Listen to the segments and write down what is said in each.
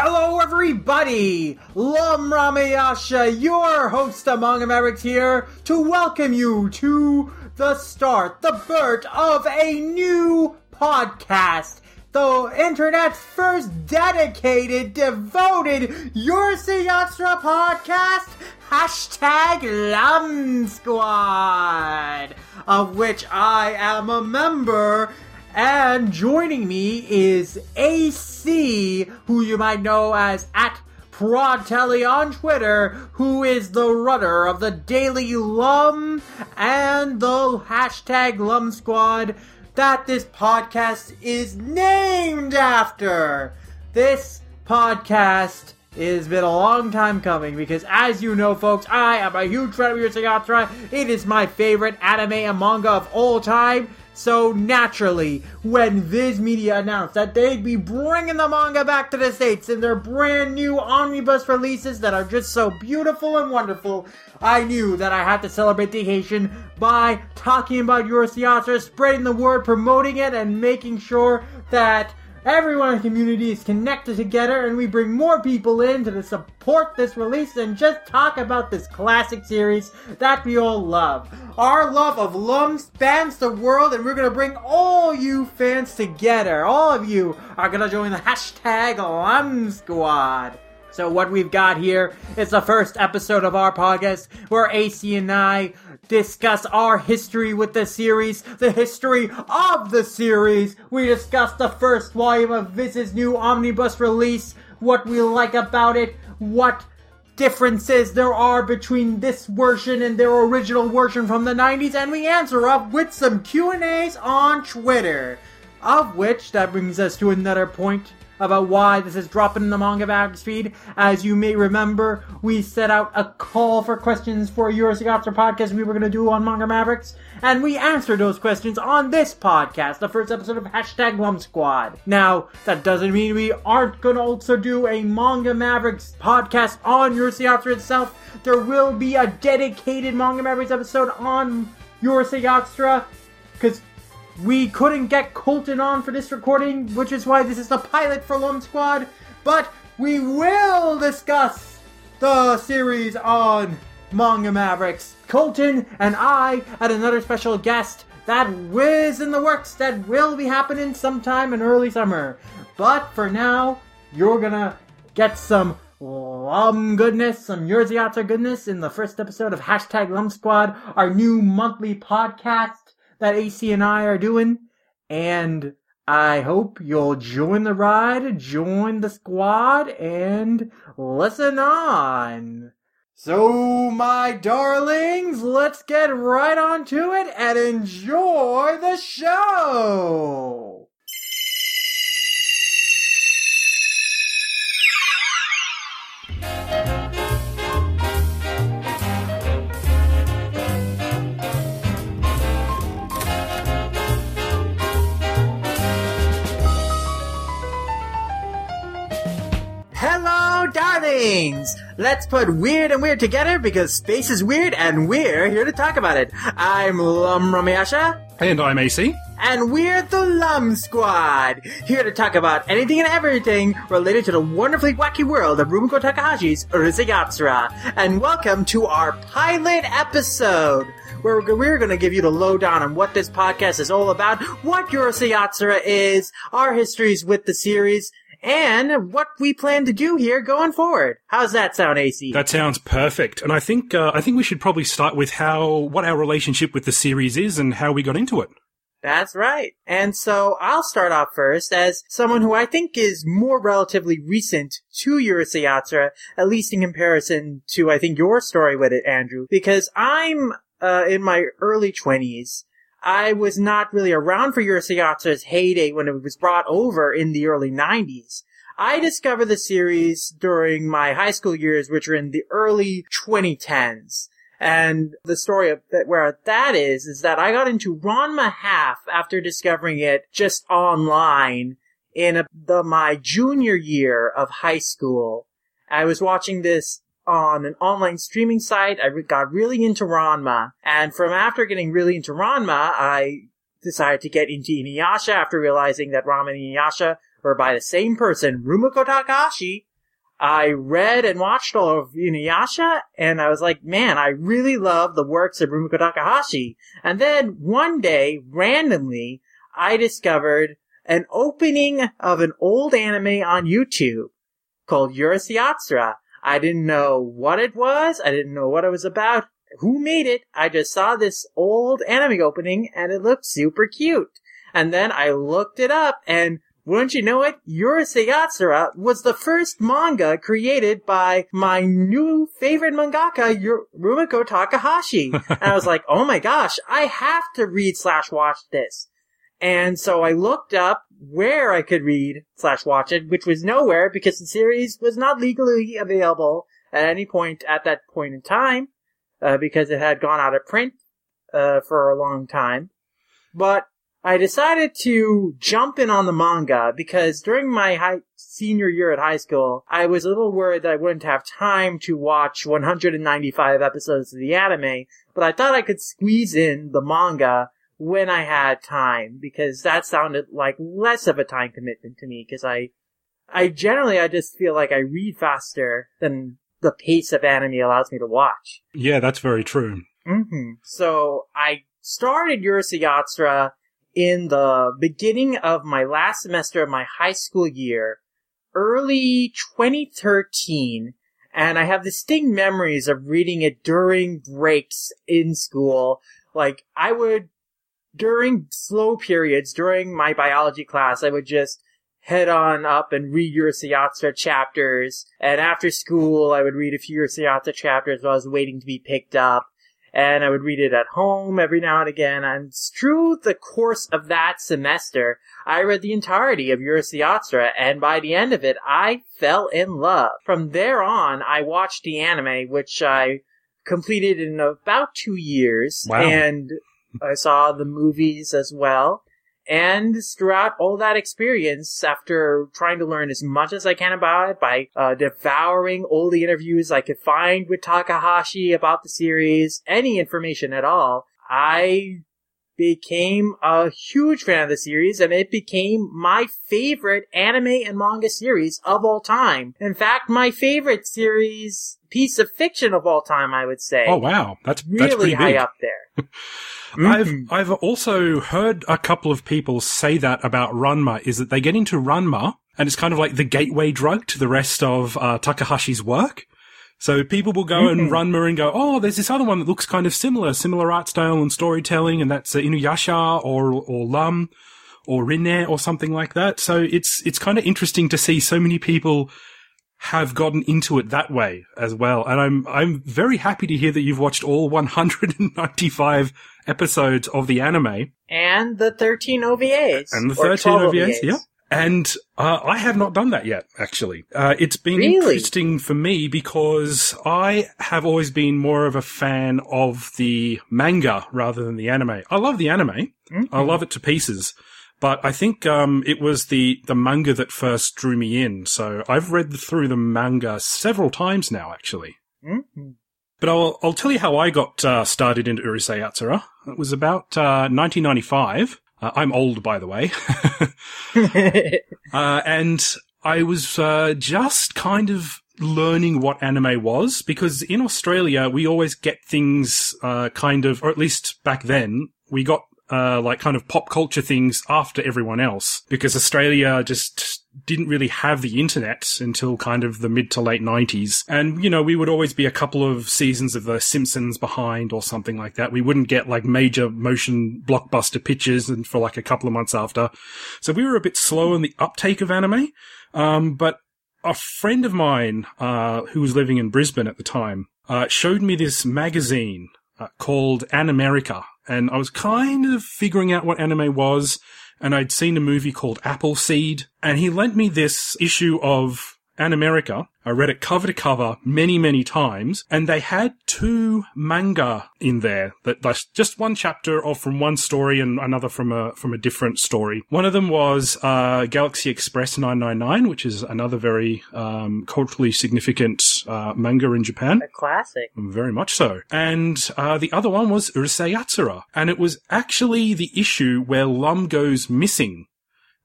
Hello, everybody! Lum Ramayasha, your host Manga Mavericks here, to welcome you to the start, the birth of a new podcast. The internet's first dedicated, devoted Urusei Yatsura podcast, hashtag Lum Squad, of which I am a member. And joining me is AC, who you might know as at Prodtelly on Twitter, who is the runner of the Daily Lum and the hashtag Lum Squad that this podcast is named after. This podcast it's been a long time coming because, as you know, folks, I am a huge fan of Yatsura. It is my favorite anime and manga of all time. So naturally, when Viz Media announced that they'd be bringing the manga back to the States in their brand new omnibus releases that are just so beautiful and wonderful, I knew that I had to celebrate the occasion by talking about Urusei Yatsura, spreading the word, promoting it, and making sure that Everyone in the community is connected together, and we bring more people in to support this release and just talk about this classic series that we all love. Our love of Lum spans the world, and we're gonna bring all you fans together. All of you are gonna join the hashtag Lum Squad. So what we've got here is the first episode of our podcast where AC and I discuss our history with the series, the history of the series. We discuss the first volume of Viz's new omnibus release, what we like about it, what differences there are between this version and their original version from the 90s, and we answer up with some Q&As on Twitter. Of which, that brings us to another point about why this is dropping in the Manga Mavericks feed. As you may remember, we set out a call for questions for a Urusei podcast we were going to do on Manga Mavericks, and we answered those questions on this podcast, the first episode of Hashtag Lum Squad. Now, that doesn't mean we aren't going to also do a Manga Mavericks podcast on Urusei Yatsura itself. There will be a dedicated Manga Mavericks episode on Urusei Yatsura, because we couldn't get Colton on for this recording, which is why this is the pilot for Lum Squad, but we will discuss the series on Manga Mavericks. Colton and I had another special guest that whiz in the works that will be happening sometime in early summer. But for now, you're gonna get some Lum goodness, some Urusei Yatsura goodness in the first episode of Hashtag Lum Squad, our new monthly podcast that AC and I are doing. And I hope you'll join the ride, join the squad, and listen on. So, my darlings, let's get right on to it and enjoy the show! Darlings! Let's put weird and weird together because space is weird and we're here to talk about it. I'm Lum Ramayasha, And I'm AC. and we're the Lum Squad, here to talk about anything and everything related to the wonderfully wacky world of Rumiko Takahashi's Urusei Yatsura. And welcome to our pilot episode! Where we're we're gonna give you the lowdown on what this podcast is all about, what Urusei Yatsura is, our histories with the series, and what we plan to do here going forward. How's that sound, AC? That sounds perfect. And I think uh, I think we should probably start with how what our relationship with the series is and how we got into it. That's right. And so I'll start off first as someone who I think is more relatively recent to Urusei Yatsura, at least in comparison to I think your story with it, Andrew, because I'm uh, in my early twenties. I was not really around for Urusei heyday when it was brought over in the early 90s. I discovered the series during my high school years, which were in the early 2010s. And the story of that, where that is, is that I got into Ranma Half after discovering it just online in a, the, my junior year of high school. I was watching this on an online streaming site. I got really into Ranma. And from after getting really into Ranma, I decided to get into Inuyasha after realizing that Ranma and Inuyasha were by the same person, Rumiko Takahashi. I read and watched all of Inuyasha, and I was like, man, I really love the works of Rumiko Takahashi. And then one day, randomly, I discovered an opening of an old anime on YouTube called Urusei Yatsura. I didn't know what it was. I didn't know what it was about. Who made it? I just saw this old anime opening and it looked super cute. And then I looked it up and wouldn't you know it? Urusei Yatsura was the first manga created by my new favorite mangaka, Rumiko Takahashi. and I was like, oh my gosh, I have to read slash watch this. And so I looked up where I could read slash watch it, which was nowhere because the series was not legally available at any point at that point in time, uh, because it had gone out of print, uh, for a long time. But I decided to jump in on the manga because during my high, senior year at high school, I was a little worried that I wouldn't have time to watch 195 episodes of the anime, but I thought I could squeeze in the manga when I had time because that sounded like less of a time commitment to me because I, I generally, I just feel like I read faster than the pace of anime allows me to watch. Yeah, that's very true. Mm-hmm. So I started Urusei Yatsura in the beginning of my last semester of my high school year, early 2013, and I have distinct memories of reading it during breaks in school. Like, I would during slow periods, during my biology class, I would just head on up and read Urusei Yatsura chapters. And after school, I would read a few Urusei Yatsura chapters while I was waiting to be picked up. And I would read it at home every now and again. And through the course of that semester, I read the entirety of Urusei Yatsura. And by the end of it, I fell in love. From there on, I watched the anime, which I completed in about two years. Wow. And I saw the movies as well. And throughout all that experience, after trying to learn as much as I can about it by uh, devouring all the interviews I could find with Takahashi about the series, any information at all, I became a huge fan of the series and it became my favorite anime and manga series of all time. In fact, my favorite series piece of fiction of all time, I would say. Oh wow, that's really that's pretty high up there. I've I've also heard a couple of people say that about Ranma is that they get into Ranma and it's kind of like the gateway drug to the rest of uh, Takahashi's work. So people will go and Ranma and go, oh, there's this other one that looks kind of similar, similar art style and storytelling, and that's uh, Inuyasha or or Lum or Rinne or something like that. So it's it's kind of interesting to see so many people have gotten into it that way as well. And I'm I'm very happy to hear that you've watched all 195 episodes of the anime And the 13 OVAs. and the 13 12 OVAs. Yeah. And uh, I have not done that yet, actually. Uh, it's been Really? interesting for me because I have always been more of a fan of the manga rather than the anime. I love the anime. I love it to pieces. But I think um, it was the, the manga that first drew me in. So I've read through the manga several times now, actually. Mhm. But I'll, I'll tell you how I got uh, started into Urusei Yatsura. It was about uh, 1995. Uh, I'm old, by the way. uh, and I was uh, just kind of learning what anime was because in Australia we always get things uh, kind of, or at least back then, we got uh, like kind of pop culture things after everyone else because Australia just didn't really have the internet until kind of the mid to late 90s. And, you know, we would always be a couple of seasons of The Simpsons behind or something like that. We wouldn't get like major motion blockbuster pictures and for like a couple of months after. So we were a bit slow in the uptake of anime. Um, but a friend of mine, uh, who was living in Brisbane at the time, uh, showed me this magazine uh, called Animerica. And I was kind of figuring out what anime was. And I'd seen a movie called Appleseed. And he lent me this issue of Animerica. I read it cover to cover many, many times. And they had two manga in there that that's just one chapter of from one story and another from a, from a different story. One of them was, uh, Galaxy Express 999, which is another very, um, culturally significant, uh, manga in Japan. A classic. Very much so. And uh, the other one was Urusei Yatsura. And it was actually the issue where Lum goes missing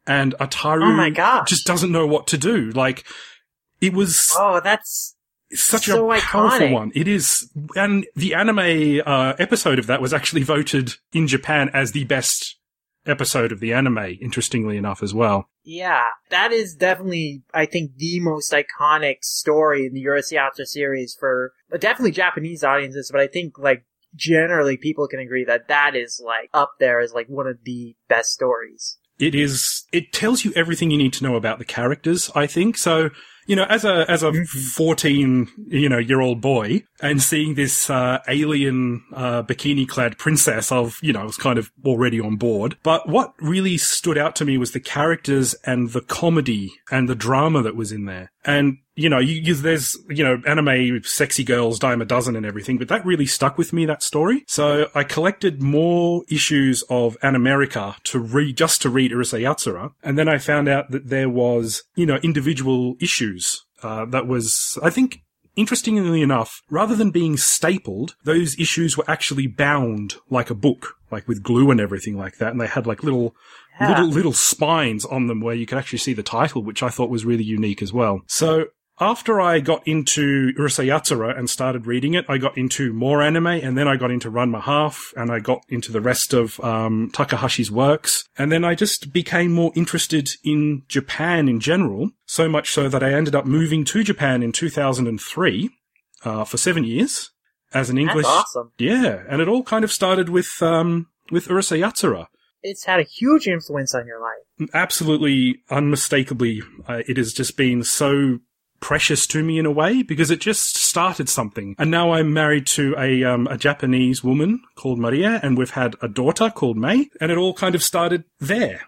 and Ataru Oh just doesn't know what to do. Like, It was Oh, that's such so a powerful iconic. one. It is, and the anime uh, episode of that was actually voted in Japan as the best episode of the anime. Interestingly enough, as well. Yeah, that is definitely, I think, the most iconic story in the Urusei Yatsura series for uh, definitely Japanese audiences, but I think, like, generally people can agree that that is, like, up there as, like, one of the best stories. It is. It tells you everything you need to know about the characters. I think so. You know, as a as a fourteen you know year old boy, and seeing this uh, alien uh, bikini clad princess, of you know, I was kind of already on board. But what really stood out to me was the characters and the comedy and the drama that was in there. And you know, you, you, there's, you know, anime sexy girls dime a dozen and everything, but that really stuck with me, that story. So I collected more issues of Animerica to read, just to read Urusei Yatsura. And then I found out that there was, you know, individual issues, uh, that was, I think, interestingly enough, rather than being stapled, those issues were actually bound like a book, like with glue and everything like that. And they had like little, Yeah. little little spines on them where you could actually see the title, which I thought was really unique as well. So after I got into Urusei Yatsura and started reading it, I got into more anime, and then I got into Ranma Half, and I got into the rest of um, Takahashi's works, and then I just became more interested in Japan in general. So much so that I ended up moving to Japan in 2003 uh, for seven years as an English. That's awesome. Yeah, and it all kind of started with um, with Urusei Yatsura It's had a huge influence on your life. absolutely unmistakably uh, it has just been so precious to me in a way because it just started something. And now i'm married to a um, a japanese woman called maria and we've had a daughter called may and it all kind of started there.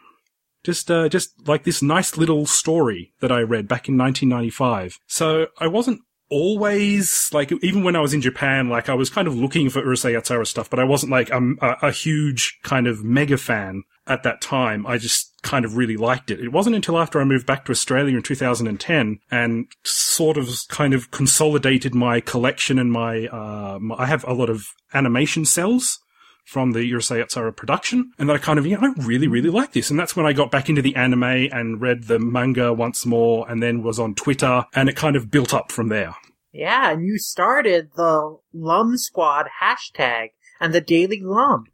Just uh, just like this nice little story that i read back in 1995 so i wasn't always like even when I was in Japan, like I was kind of looking for Urusei Yatsura stuff, but I wasn't like um, a, a huge kind of mega fan at that time. I just kind of really liked it. It wasn't until after I moved back to Australia in 2010 and sort of kind of consolidated my collection and my, uh, my I have a lot of animation cells from the Urusei Yatsura production, and then I kind of, you know, I really, really like this. And that's when I got back into the anime and read the manga once more, and then was on Twitter, and it kind of built up from there. Yeah, and you started the Lum Squad hashtag and the Daily Lum.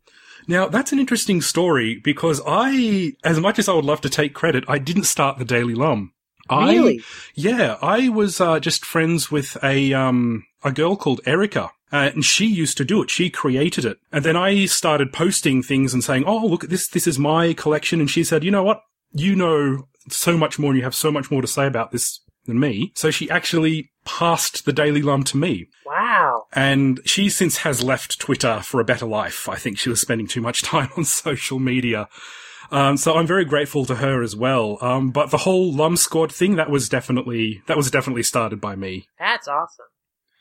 Now, that's an interesting story because I, as much as I would love to take credit, I didn't start the Daily Lum. I, Really? yeah, I was uh, just friends with a um a girl called Erica. Uh, and she used to do it. She created it. And then I started posting things and saying, Oh, look at this. This is my collection. And she said, you know what? You know so much more and you have so much more to say about this than me. So she actually passed the Daily Lum to me. And she since has left Twitter for a better life. I think she was spending too much time on social media. Um, so I'm very grateful to her as well. Um, but the whole Lum Squad thing, that was definitely, that was definitely started by me. That's awesome.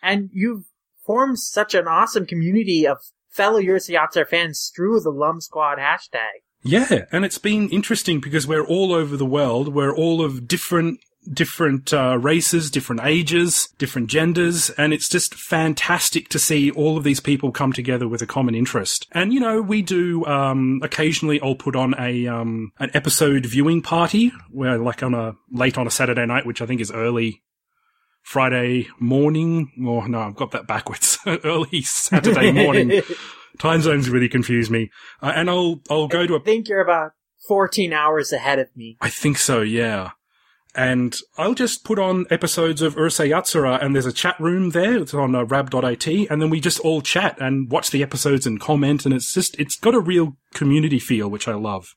And you've formed such an awesome community of fellow Urusei fans through the Lum Squad hashtag. Yeah. And it's been interesting because we're all over the world. We're all of different, different, uh, races, different ages, different genders. And it's just fantastic to see all of these people come together with a common interest. And, you know, we do, um, occasionally I'll put on a, um, an episode viewing party where like on a, late on a Saturday night, which I think is early Friday morning. Or no, I've got that backwards. early Saturday morning. Time zones really confuse me. Uh, and I'll, I'll go to a. I think you're about 14 hours ahead of me. I think so, yeah. And I'll just put on episodes of Urusei Yatsura and there's a chat room there. It's on uh, rabb.it and then we just all chat and watch the episodes and comment and it's just, it's got a real community feel, which I love.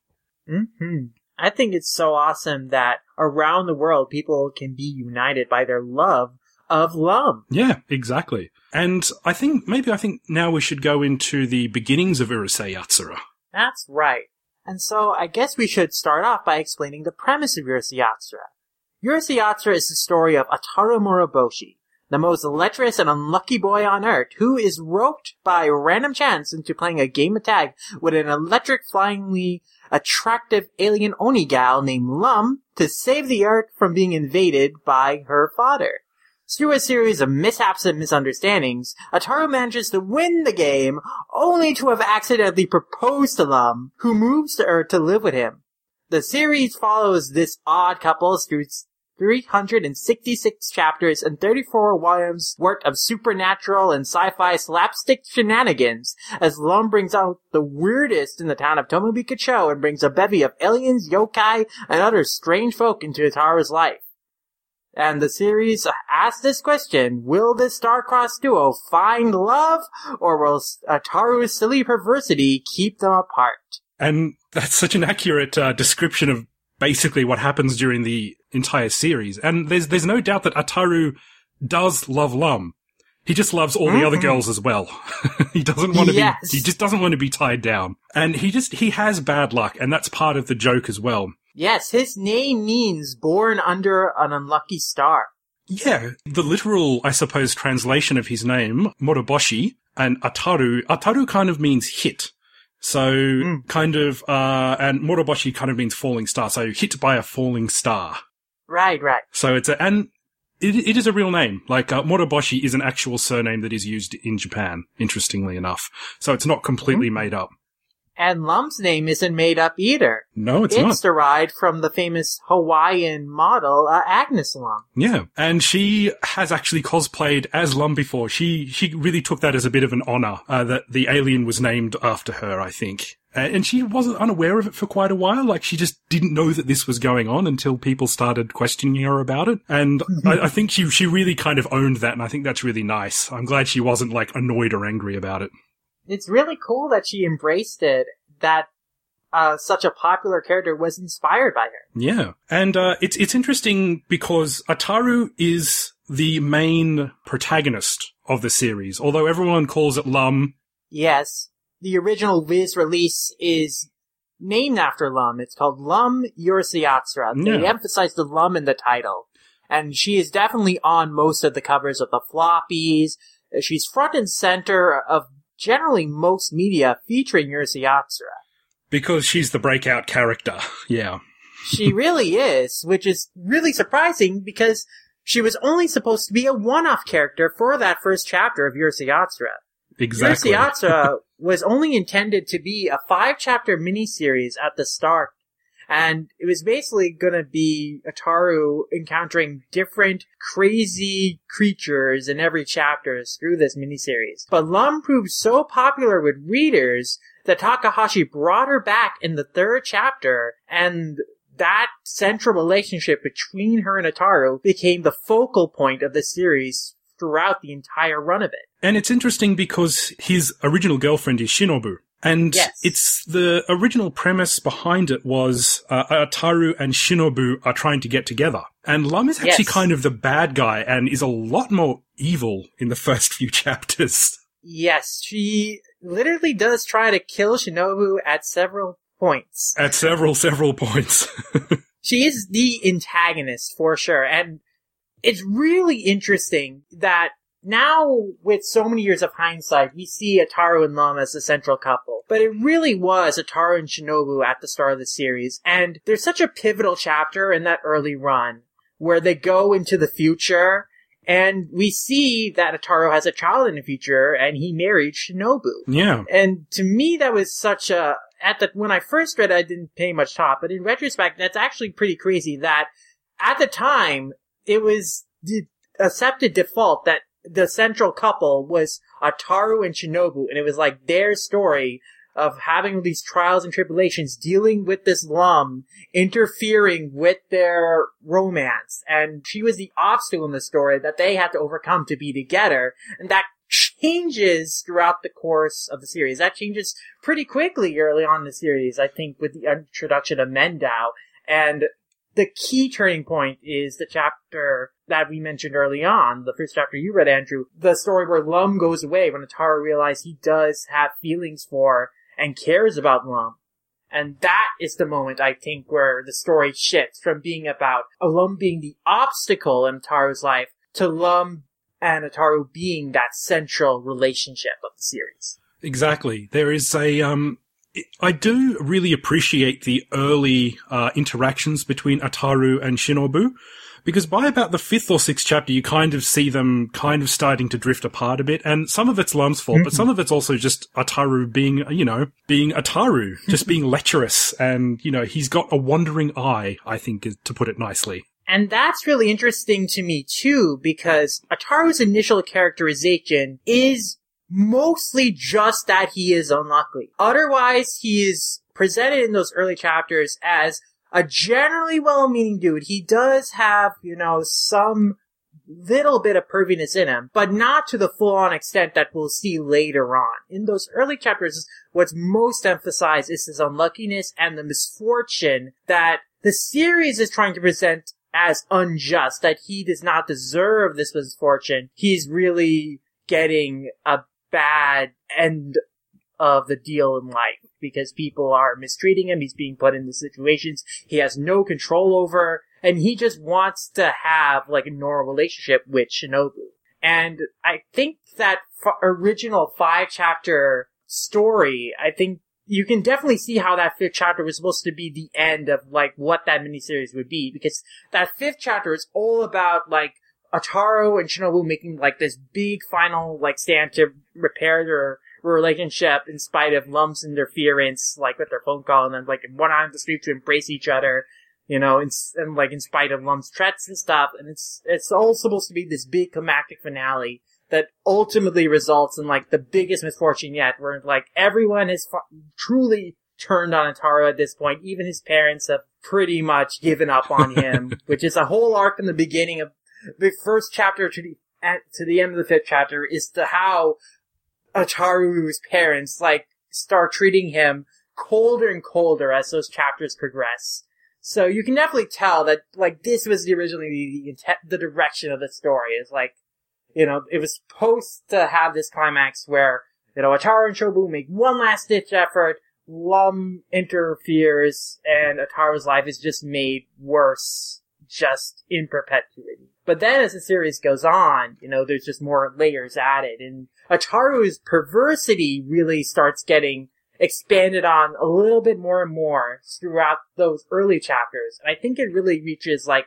hmm I think it's so awesome that around the world people can be united by their love of Lum. Yeah, exactly. And I think, maybe I think now we should go into the beginnings of Urusei Yatsura. That's right. And so I guess we should start off by explaining the premise of Urusei Yatsura. Urusei Yatsura is the story of Ataru Moroboshi, the most lecherous and unlucky boy on earth, who is roped by random chance into playing a game of tag with an electric flyingly attractive alien Oni gal named Lum to save the earth from being invaded by her father. Through a series of mishaps and misunderstandings, Ataru manages to win the game, only to have accidentally proposed to Lum, who moves to Earth to live with him. The series follows this odd couple through 366 chapters and 34 volumes worth of supernatural and sci-fi slapstick shenanigans as Lum brings out the weirdest in the town of Tomobikacho and brings a bevy of aliens, yokai, and other strange folk into Ataru's life. And the series asks this question, will this star-crossed duo find love, or will Ataru's silly perversity keep them apart? And that's such an accurate uh, description of basically what happens during the entire series. And there's there's no doubt that Ataru does love Lum. He just loves all the mm-hmm. other girls as well. he doesn't want to yes. be he just doesn't want to be tied down. And he just he has bad luck and that's part of the joke as well. Yes, his name means born under an unlucky star. Yeah, the literal, I suppose, translation of his name, Moroboshi, and Ataru, Ataru kind of means hit. So mm. kind of, uh, and Moroboshi kind of means falling star. So hit by a falling star. Right, right. So it's a, and it, it is a real name. Like, uh, Moroboshi is an actual surname that is used in Japan, interestingly enough. So it's not completely mm. made up. And Lum's name isn't made up either. No, it's, it's not. It's derived from the famous Hawaiian model, uh, Agnes Lum. Yeah. And she has actually cosplayed as Lum before. She, she really took that as a bit of an honor, uh, that the alien was named after her, I think. And she wasn't unaware of it for quite a while. Like she just didn't know that this was going on until people started questioning her about it. And mm-hmm. I, I think she, she really kind of owned that. And I think that's really nice. I'm glad she wasn't like annoyed or angry about it it's really cool that she embraced it. That uh, such a popular character was inspired by her. Yeah, and uh, it's it's interesting because Ataru is the main protagonist of the series, although everyone calls it Lum. Yes, the original Viz release is named after Lum. It's called Lum Urusei-Yatsura. They yeah. emphasize the Lum in the title. And she is definitely on most of the covers of the floppies. She's front and center of generally most media featuring Urusei-Yatsura. Because she's the breakout character, yeah. she really is, which is really surprising because she was only supposed to be a one-off character for that first chapter of Urusei-Yatsura. Exactly. Was only intended to be a five-chapter miniseries at the start and it was basically gonna be Ataru encountering different crazy creatures in every chapter through this miniseries. But Lum proved so popular with readers that Takahashi brought her back in the third chapter, and that central relationship between her and Ataru became the focal point of the series throughout the entire run of it. And it's interesting because his original girlfriend is Shinobu. And yes. it's the original premise behind it was uh, Ataru and Shinobu are trying to get together. And Lum is actually yes. kind of the bad guy and is a lot more evil in the first few chapters. Yes, she literally does try to kill Shinobu at several points. At several, several points. she is the antagonist for sure. And it's really interesting that now with so many years of hindsight, we see Ataru and Lum as the central couple. But it really was Ataru and Shinobu at the start of the series. And there's such a pivotal chapter in that early run where they go into the future and we see that Ataru has a child in the future and he married Shinobu. Yeah. And to me, that was such a, at the, when I first read it, I didn't pay much thought, but in retrospect, that's actually pretty crazy that at the time, it was the accepted default that the central couple was Ataru and Shinobu, and it was like their story of having these trials and tribulations, dealing with this Lum, interfering with their romance. And she was the obstacle in the story that they had to overcome to be together. And that changes throughout the course of the series. That changes pretty quickly early on in the series, I think, with the introduction of Mendou. And the key turning point is the chapter that we mentioned early on, the first chapter you read, Andrew, the story where Lum goes away when Ataru realizes he does have feelings for and cares about Lum. And that is the moment, I think, where the story shifts from being about Lum being the obstacle in Ataru's life to Lum and Ataru being that central relationship of the series. Exactly. There is a, um, I do really appreciate the early uh, interactions between Ataru and Shinobu because by about the fifth or sixth chapter, you kind of see them kind of starting to drift apart a bit, and some of it's Lum's fault, mm-hmm. but some of it's also just Ataru being, you know, being Ataru, just being lecherous, and you know, he's got a wandering eye. I think, to put it nicely. And that's really interesting to me too, because Ataru's initial characterization is mostly just that he is unlucky. Otherwise, he is presented in those early chapters as a generally well-meaning dude. He does have, you know, some little bit of perviness in him, but not to the full-on extent that we'll see later on. In those early chapters, what's most emphasized is his unluckiness and the misfortune that the series is trying to present as unjust, that he does not deserve this misfortune. He's really getting a bad end of the deal in life because people are mistreating him. He's being put into situations he has no control over and he just wants to have like a normal relationship with Shinobu. And I think that f- original five chapter story, I think you can definitely see how that fifth chapter was supposed to be the end of like what that miniseries would be because that fifth chapter is all about like Ataru and Shinobu making like this big final like stand to repair their relationship in spite of Lum's interference, like with their phone call and then like one on the street to embrace each other, you know, and, and like in spite of Lum's threats and stuff. And it's, it's all supposed to be this big climactic finale that ultimately results in like the biggest misfortune yet, where like everyone has truly turned on Ataru at this point. Even his parents have pretty much given up on him, which is a whole arc in the beginning of the first chapter to the to the end of the fifth chapter is to how Ataru's parents like start treating him colder and colder as those chapters progress. So you can definitely tell that like this was the originally the, the, the direction of the story is like you know, it was supposed to have this climax where, you know, Ataru and Shinobu make one last ditch effort, Lum interferes, and Ataru's life is just made worse just in perpetuity. But then as the series goes on, you know, there's just more layers added, and Ataru's perversity really starts getting expanded on a little bit more and more throughout those early chapters. And I think it really reaches like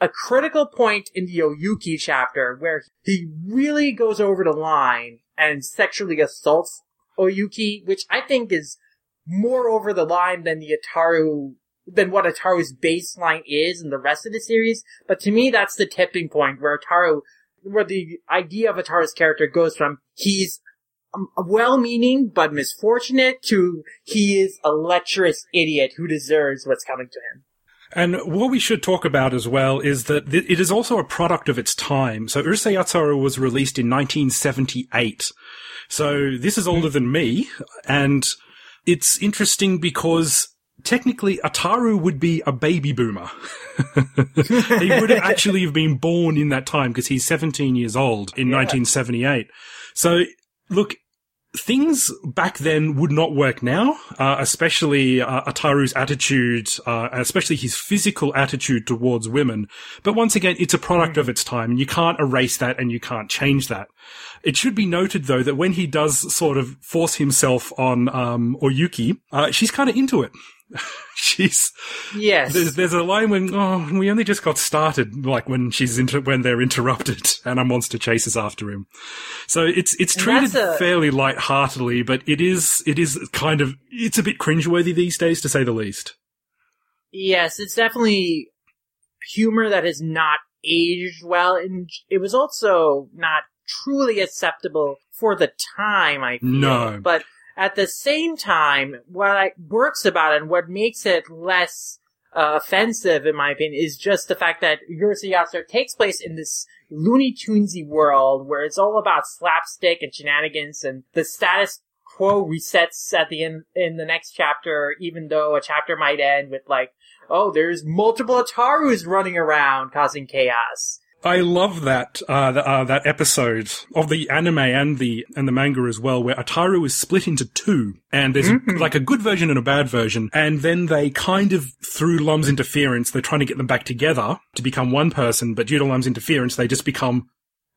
a critical point in the Oyuki chapter where he really goes over the line and sexually assaults Oyuki, which I think is more over the line than the Ataru, than what Ataru's baseline is in the rest of the series. But to me, that's the tipping point where Ataru, where the idea of Ataru's character goes from he's um, well-meaning but misfortunate to he is a lecherous idiot who deserves what's coming to him. And what we should talk about as well is that it is also a product of its time. So Urusei Yatsura was released in 1978. So this is older than me. And it's interesting because technically Ataru would be a baby boomer. he would actually have been born in that time because he's 17 years old in yeah. 1978. So look, things back then would not work now, uh, especially uh, Ataru's attitude, uh, especially his physical attitude towards women. But once again, it's a product of its time, and you can't erase that and you can't change that. It should be noted, though, that when he does sort of force himself on um, Oyuki, uh, she's kind of into it. she's yes. There's, there's a line when oh we only just got started, like when she's inter- when they're interrupted and a monster chases after him. So it's it's treated a- fairly light-heartedly, but it is it is kind of it's a bit cringeworthy these days to say the least. Yes, it's definitely humor that has not aged well, and it was also not truly acceptable for the time. I feel, no, but at the same time, what works about it and what makes it less uh, offensive, in my opinion, is just the fact that Urusei Yatsura takes place in this Looney Tunesy world where it's all about slapstick and shenanigans, and the status quo resets at the end in the next chapter, even though a chapter might end with like, oh, there's multiple Atarus running around causing chaos. I love that uh, the, uh, that episode of the anime and the and the manga as well, where Ataru is split into two, and there's mm-hmm. like a good version and a bad version, and then they kind of through Lum's interference, they're trying to get them back together to become one person, but due to Lum's interference, they just become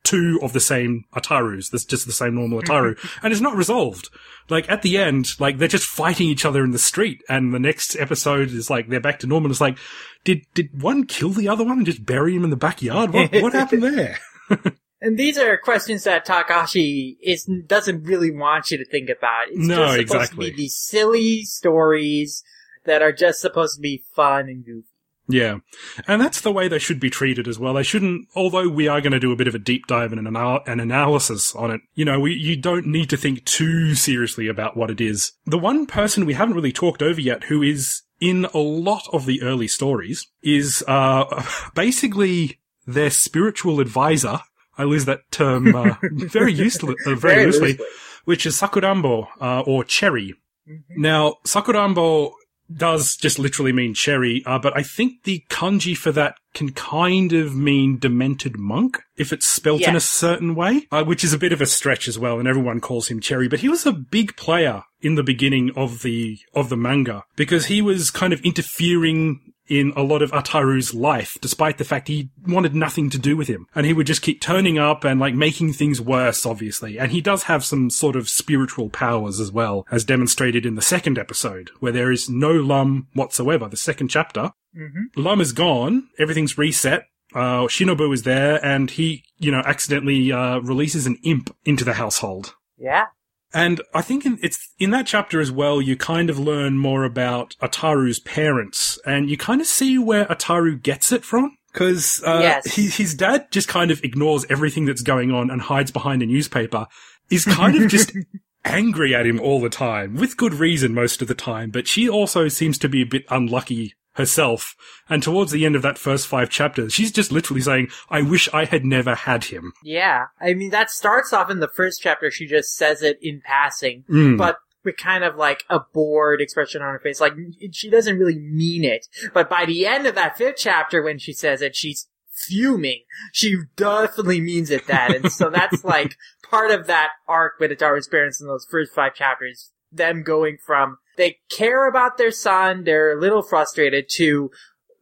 two of the same Atarus. That's just the same normal Ataru, and it's not resolved. Like at the end, like they're just fighting each other in the street, and the next episode is like they're back to normal. It's like, did did one kill the other one and just bury him in the backyard? What what happened there? and these are questions that Takahashi is doesn't really want you to think about. It's no, just supposed exactly. to be these silly stories that are just supposed to be fun and goofy. Yeah. And that's the way they should be treated as well. They shouldn't, although we are going to do a bit of a deep dive and an, anal- an analysis on it, you know, we, you don't need to think too seriously about what it is. The one person we haven't really talked over yet who is in a lot of the early stories is, uh, basically their spiritual advisor. I use that term, uh, very, usefully, uh, very, Very loosely, loosely. which is Sakurambo, uh, or Cherry. Mm-hmm. Now, Sakurambo does just literally mean cherry, uh, but I think the kanji for that can kind of mean demented monk if it's spelt in a certain way, uh, which is a bit of a stretch as well, and everyone calls him cherry. But he was a big player in the beginning of the of the manga because he was kind of interfering in a lot of Ataru's life, despite the fact he wanted nothing to do with him. And he would just keep turning up and like making things worse, obviously. And he does have some sort of spiritual powers as well, as demonstrated in the second episode, where there is no Lum whatsoever, the second chapter. Mm-hmm. Lum is gone, everything's reset. Uh, Shinobu is there, and he, you know, accidentally uh, releases an imp into the household. Yeah. And I think in, it's in that chapter as well, you kind of learn more about Ataru's parents and you kind of see where Ataru gets it from. Cause, uh, Yes. he, his dad just kind of ignores everything that's going on and hides behind a newspaper. Is kind of just angry at him all the time, with good reason most of the time, but she also seems to be a bit unlucky herself. And towards the end of that first five chapters, she's just literally saying, I wish I had never had him. Yeah. I mean, that starts off in the first chapter. She just says it in passing, Mm. but with kind of like a bored expression on her face. Like, she doesn't really mean it. But by the end of that fifth chapter, when she says it, she's fuming. She definitely means it that. And so that's like part of that arc with Ataru's parents in those first five chapters. Them going from, they care about their son, they're a little frustrated, to,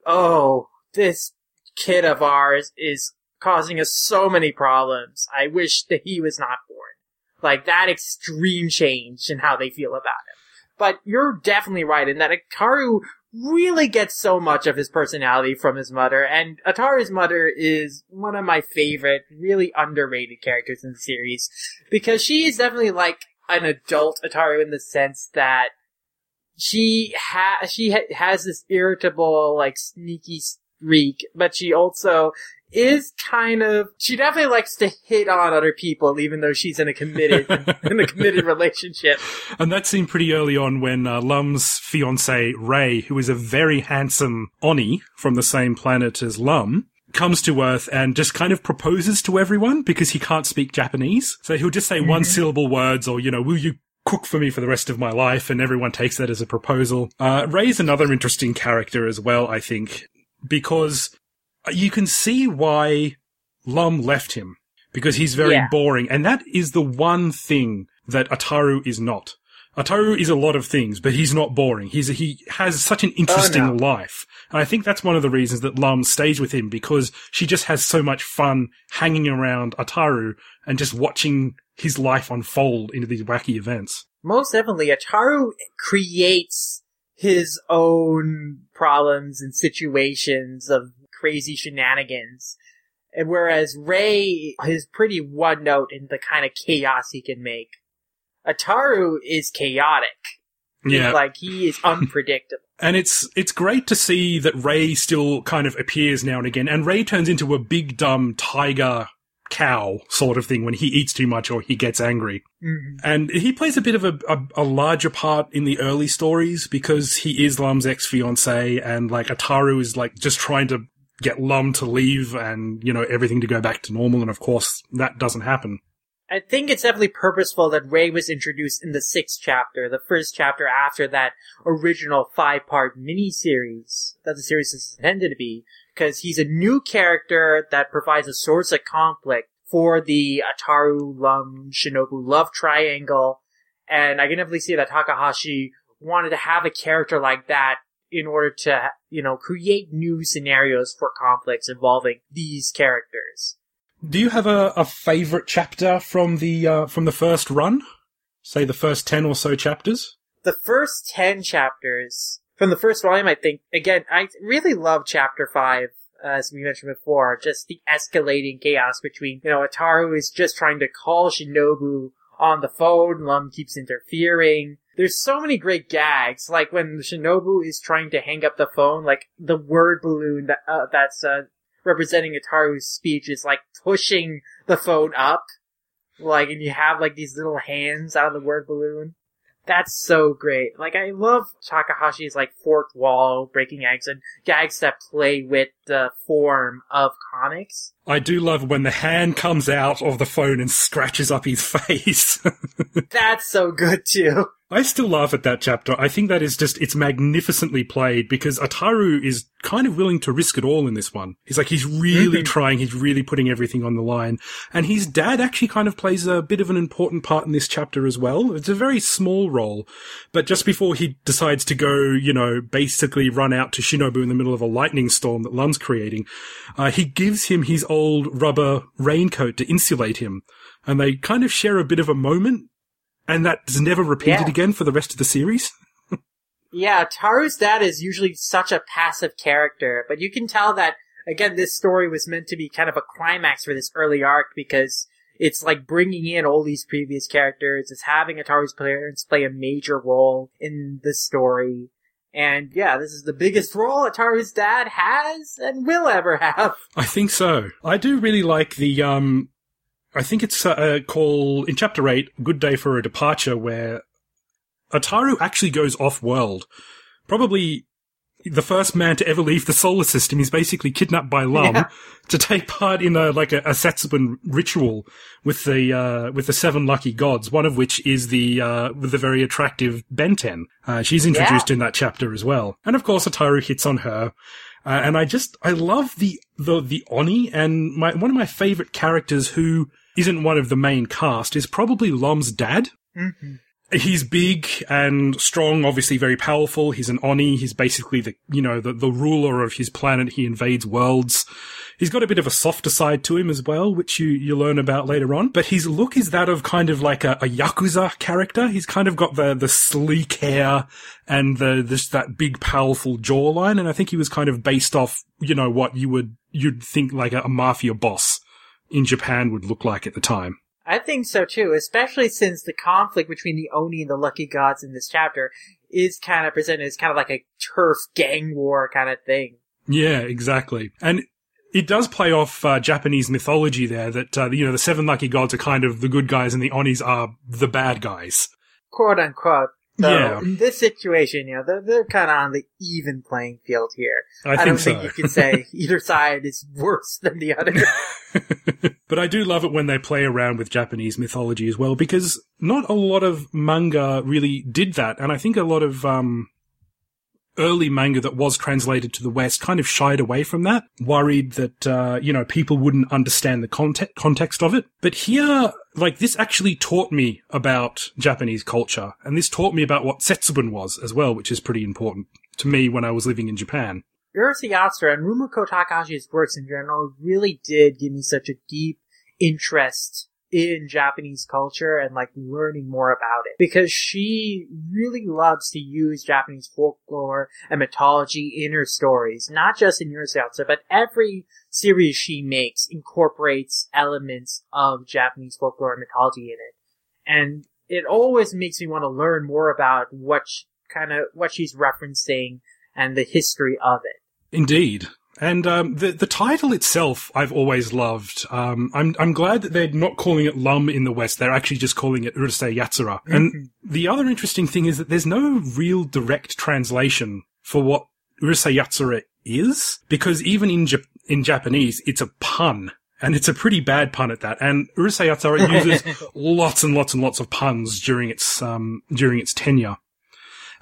oh, this kid of ours is causing us so many problems. I wish that he was not born. Like that extreme change in how they feel about him. But you're definitely right in that Ataru really gets so much of his personality from his mother, and Ataru's mother is one of my favorite, really underrated characters in the series, because she is definitely like an adult Ataru in the sense that she ha- she ha- has this irritable, like sneaky streak, but she also is kind of she definitely likes to hit on other people even though she's in a committed in a committed relationship. And that seemed pretty early on when uh, Lum's fiance Ray, who is a very handsome Oni from the same planet as Lum, comes to Earth and just kind of proposes to everyone because he can't speak Japanese. So he'll just say one syllable words or, you know, will you cook for me for the rest of my life? And everyone takes that as a proposal. Uh, Ray's another interesting character as well, I think, because you can see why Lum left him because he's very Yeah. boring. And that is the one thing that Ataru is not. Ataru is a lot of things, but he's not boring. He's he has such an interesting no. life. And I think that's one of the reasons that Lum stays with him because she just has so much fun hanging around Ataru and just watching his life unfold into these wacky events. Most definitely, Ataru creates his own problems and situations of crazy shenanigans. And whereas Ray is pretty one note in the kind of chaos he can make, Ataru is chaotic. Yeah. Like, he is unpredictable. And it's it's great to see that Ray still kind of appears now and again, and Ray turns into a big dumb tiger cow sort of thing when he eats too much or he gets angry. Mhm. And he plays a bit of a, a, a larger part in the early stories because he is Lum's ex-fiance and like Ataru is like just trying to get Lum to leave and, you know, everything to go back to normal. And of course that doesn't happen. I think it's definitely purposeful that Ray was introduced in the sixth chapter, the first chapter after that original five-part mini-series that the series is intended to be, because he's a new character that provides a source of conflict for the Ataru Lum Shinobu love triangle, and I can definitely see that Takahashi wanted to have a character like that in order to, you know, create new scenarios for conflicts involving these characters. Do you have a, a favorite chapter from the, uh, from the first run? Say the first 10 or so chapters? the first 10 chapters from the first volume, I think, again, I really love chapter 5, as we mentioned before, just the escalating chaos between, you know, Ataru is just trying to call Shinobu on the phone, Lum keeps interfering, there's so many great gags, like when Shinobu is trying to hang up the phone, like the word balloon that uh, that's uh, representing Ataru's speech is like pushing the phone up, like, and you have like these little hands out of the word balloon. That's so great. Like, I love Takahashi's like fourth wall breaking eggs and gags that play with the form of comics. I do love when the hand comes out of the phone and scratches up his face. That's so good too. I still laugh at that chapter. I think that is just, it's magnificently played because Ataru is kind of willing to risk it all in this one. He's like, he's really Mhm. trying, he's really putting everything on the line. And his dad actually kind of plays a bit of an important part in this chapter as well. It's a very small role, but just before he decides to go, you know, basically run out to Shinobu in the middle of a lightning storm that Lum's creating, uh, he gives him his old rubber raincoat to insulate him. And they kind of share a bit of a moment. And that's never repeated Yeah. again for the rest of the series. Yeah, Taru's dad is usually such a passive character, but you can tell that, again, this story was meant to be kind of a climax for this early arc because it's like bringing in all these previous characters, it's having Ataru's parents play a major role in the story. And yeah, this is the biggest role Ataru's dad has and will ever have. I think so. I do really like the, um, I think it's uh, called, in chapter 8, Good Day for a Departure, where Ataru actually goes off world. Probably the first man to ever leave the solar system. He's basically kidnapped by Lum Yeah. to take part in a, like a, a Setsubun ritual with the, uh, with the seven lucky gods, one of which is the, uh, with the very attractive Benten. Uh, she's introduced in that chapter as well. And of course, Ataru hits on her. Uh, and I just, I love the, the, the Oni and my, one of my favorite characters who isn't one of the main cast is probably Lum's dad. Mhm. He's big and strong, obviously very powerful. He's an Oni. He's basically the, you know, the, the ruler of his planet. He invades worlds. He's got a bit of a softer side to him as well, which you, you learn about later on. But his look is that of kind of like a, a Yakuza character. He's kind of got the, the sleek hair and the, this, that big powerful jawline. And I think he was kind of based off, you know, what you would, you'd think like a, a mafia boss in Japan would look like at the time. I think so too, especially since the conflict between the Oni and the Lucky Gods in this chapter is kind of presented as kind of like a turf gang war kind of thing. Yeah, exactly. And it does play off uh, Japanese mythology there that, uh, you know, the seven lucky gods are kind of the good guys and the Onis are the bad guys. quote unquote. So Yeah. in this situation, you know, they're, they're kind of on the even playing field here. I, I, think don't so. think you can say either side is worse than the other. but I do love it when they play around with Japanese mythology as well, because not a lot of manga really did that. And I think a lot of, um, early manga that was translated to the West kind of shied away from that, worried that, uh, you know, people wouldn't understand the context, context of it. But here, like, this actually taught me about Japanese culture, and this taught me about what Setsubun was as well, which is pretty important to me when I was living in Japan. Urusei Yatsura and Rumiko Takahashi's works in general really did give me such a deep interest in Japanese culture and like learning more about it because she really loves to use Japanese folklore and mythology in her stories, not just in Urusei Yatsura, but every series she makes incorporates elements of Japanese folklore and mythology in it. And it always makes me want to learn more about what kind of, what she's referencing and the history of it. Indeed. And um, the the title itself, I've always loved. Um, I'm I'm glad that they're not calling it Lum in the West. They're actually just calling it Urusei Yatsura. And the other interesting thing is that there's no real direct translation for what Urusei Yatsura is, because even in Jap- in Japanese, it's a pun. And it's a pretty bad pun at that. And Urusei Yatsura uses lots and lots and lots of puns during its um, during its tenure.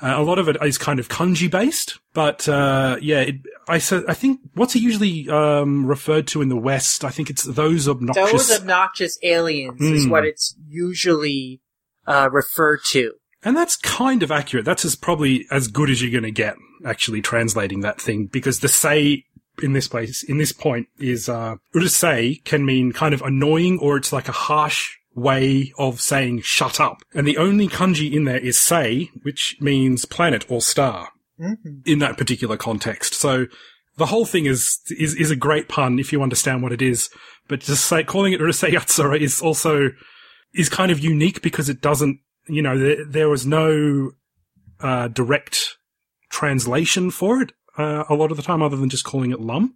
Uh, a lot of it is kind of kanji based, but uh, yeah, it, I so I think what's it usually um, referred to in the West? I think it's those obnoxious. Those obnoxious aliens is Hmm. what it's usually uh, referred to. And that's kind of accurate. That's as probably as good as you're going to get actually translating that thing because the say in this place, in this point is, uh, urusei can mean kind of annoying or it's like a harsh way of saying shut up. And the only kanji in there is say, which means planet or star Mm-hmm. in that particular context. So the whole thing is, is, is a great pun if you understand what it is. But just say, calling it urusei yatsura is also, is kind of unique because it doesn't you know, there, there was no uh, direct translation for it uh, a lot of the time, other than just calling it Lum.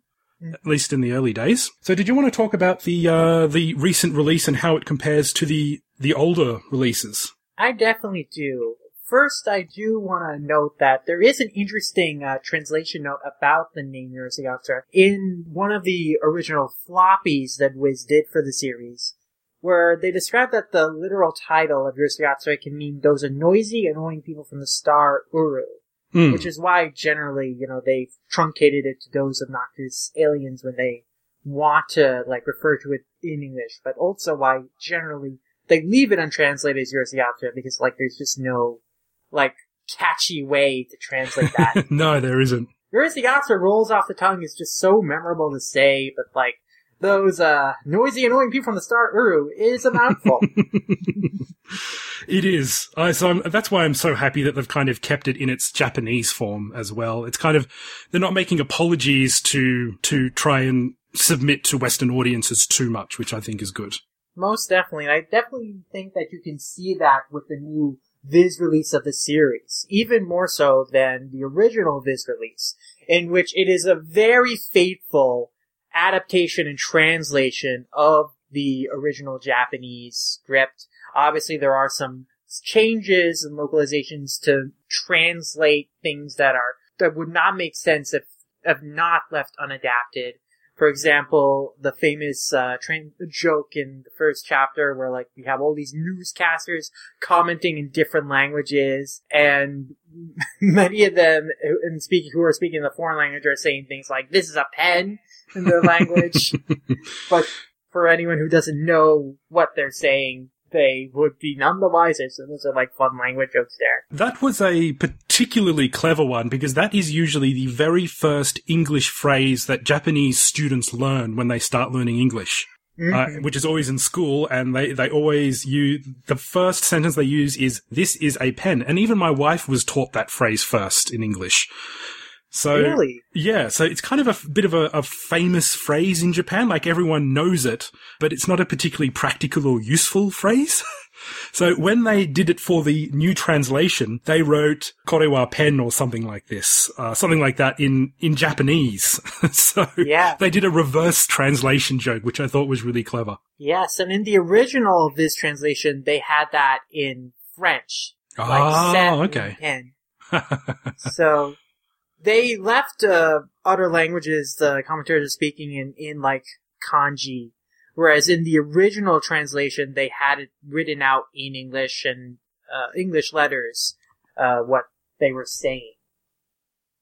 At least in the early days. So, did you want to talk about the uh, the recent release and how it compares to the the older releases? I definitely do. First, I do want to note that there is an interesting uh, translation note about the name Urusei in one of the original floppies that Viz did for the series, where they describe that the literal title of Urusei can mean those are noisy, annoying people from the star Uru. Mm. which is why generally, you know, they've truncated it to those obnoxious aliens when they want to, like, refer to it in English, but also why generally they leave it untranslated as Urusei Yatsura because, like, there's just no, like, catchy way to translate that. no, there isn't. Urusei Yatsura rolls off the tongue is just so memorable to say, but, like, those, uh, noisy, annoying people from the star Uru is a mouthful. It is. I, so I'm, that's why I'm so happy that they've kind of kept it in its Japanese form as well. It's kind of they're not making apologies to to try and submit to Western audiences too much, which I think is good. Most definitely. And I definitely think that you can see that with the new Viz release of the series, even more so than the original Viz release, in which it is a very faithful adaptation and translation of the original Japanese script. Obviously, there are some changes and localizations to translate things that are that would not make sense if if not left unadapted. For example, the famous uh, tra- joke in the first chapter where like we have all these newscasters commenting in different languages, and many of them and speaking who are speaking the foreign language are saying things like "this is a pen" in their language, but for anyone who doesn't know what they're saying, they would be none the wiser. So those are like fun language jokes there. That was a particularly clever one because that is usually the very first English phrase that Japanese students learn when they start learning English. Uh, which is always in school, and they, they always use the first sentence they use is "This is a pen," and even my wife was taught that phrase first in English. So Really? yeah, so it's kind of a bit of a, a famous phrase in Japan. Like everyone knows it, but it's not a particularly practical or useful phrase. so when they did it for the new translation, they wrote "korewa pen" or something like this, uh, something like that in in Japanese. so Yeah. they did a reverse translation joke, which I thought was really clever. Yes, and in the original of this translation, they had that in French. Like oh, okay. and so they left uh, other languages the commentators are speaking in in like kanji, whereas in the original translation they had it written out in English and uh, English letters uh, what they were saying,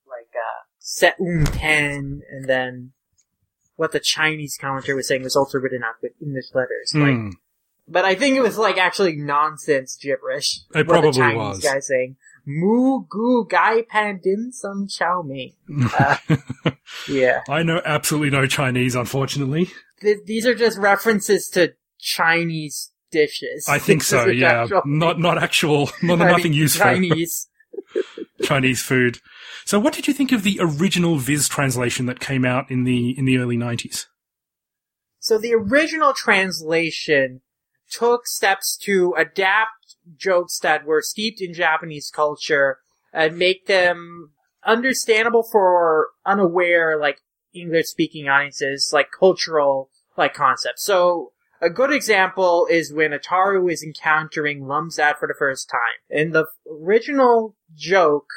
like uh, set un ten, and then what the Chinese commentator was saying was also written out with English letters. Like, Hmm. but I think it was like actually nonsense gibberish. It what probably the Chinese was. guy saying "Moo goo gai pan dim sum chow mein." Uh, yeah, I know absolutely no Chinese, unfortunately. Th- these are just references to Chinese dishes. I think so. Yeah, actual- not not actual, not nothing useful. Chinese. Chinese food. So, what did you think of the original Viz translation that came out in the in the early nineties? So the original translation took steps to adapt jokes that were steeped in Japanese culture and make them understandable for unaware, like, English speaking audiences, like cultural, like concepts. So, a good example is when Ataru is encountering Lum's dad for the first time. In the original joke,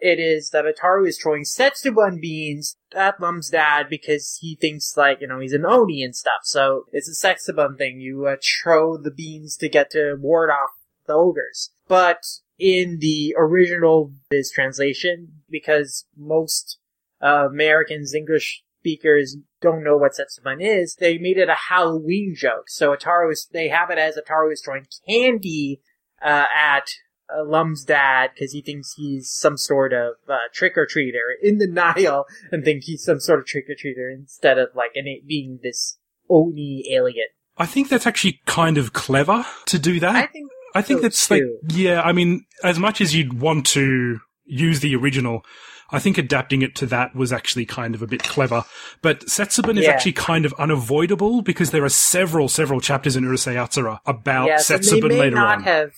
it is that Ataru is throwing Setsubun beans at Lum's dad because he thinks like, you know, he's an Oni and stuff. So it's a Setsubun thing. You uh, throw the beans to get to ward off the ogres. But in the original Viz translation, because most uh, Americans, English speakers don't know what Setsubun is, they made it a Halloween joke. So Ataru is, they have it as Ataru is throwing candy, uh, at uh, Lum's dad because he thinks he's some sort of, uh, trick-or-treater in denial and think he's some sort of trick-or-treater instead of like an, being this Oni alien. I think that's actually kind of clever to do that. I think I think so that's like, yeah, I mean, as much as you'd want to use the original, I think adapting it to that was actually kind of a bit clever. But Setsubun is actually kind of unavoidable because there are several, several chapters in Urusei Yatsura about yeah, so they Setsubun may later not on. have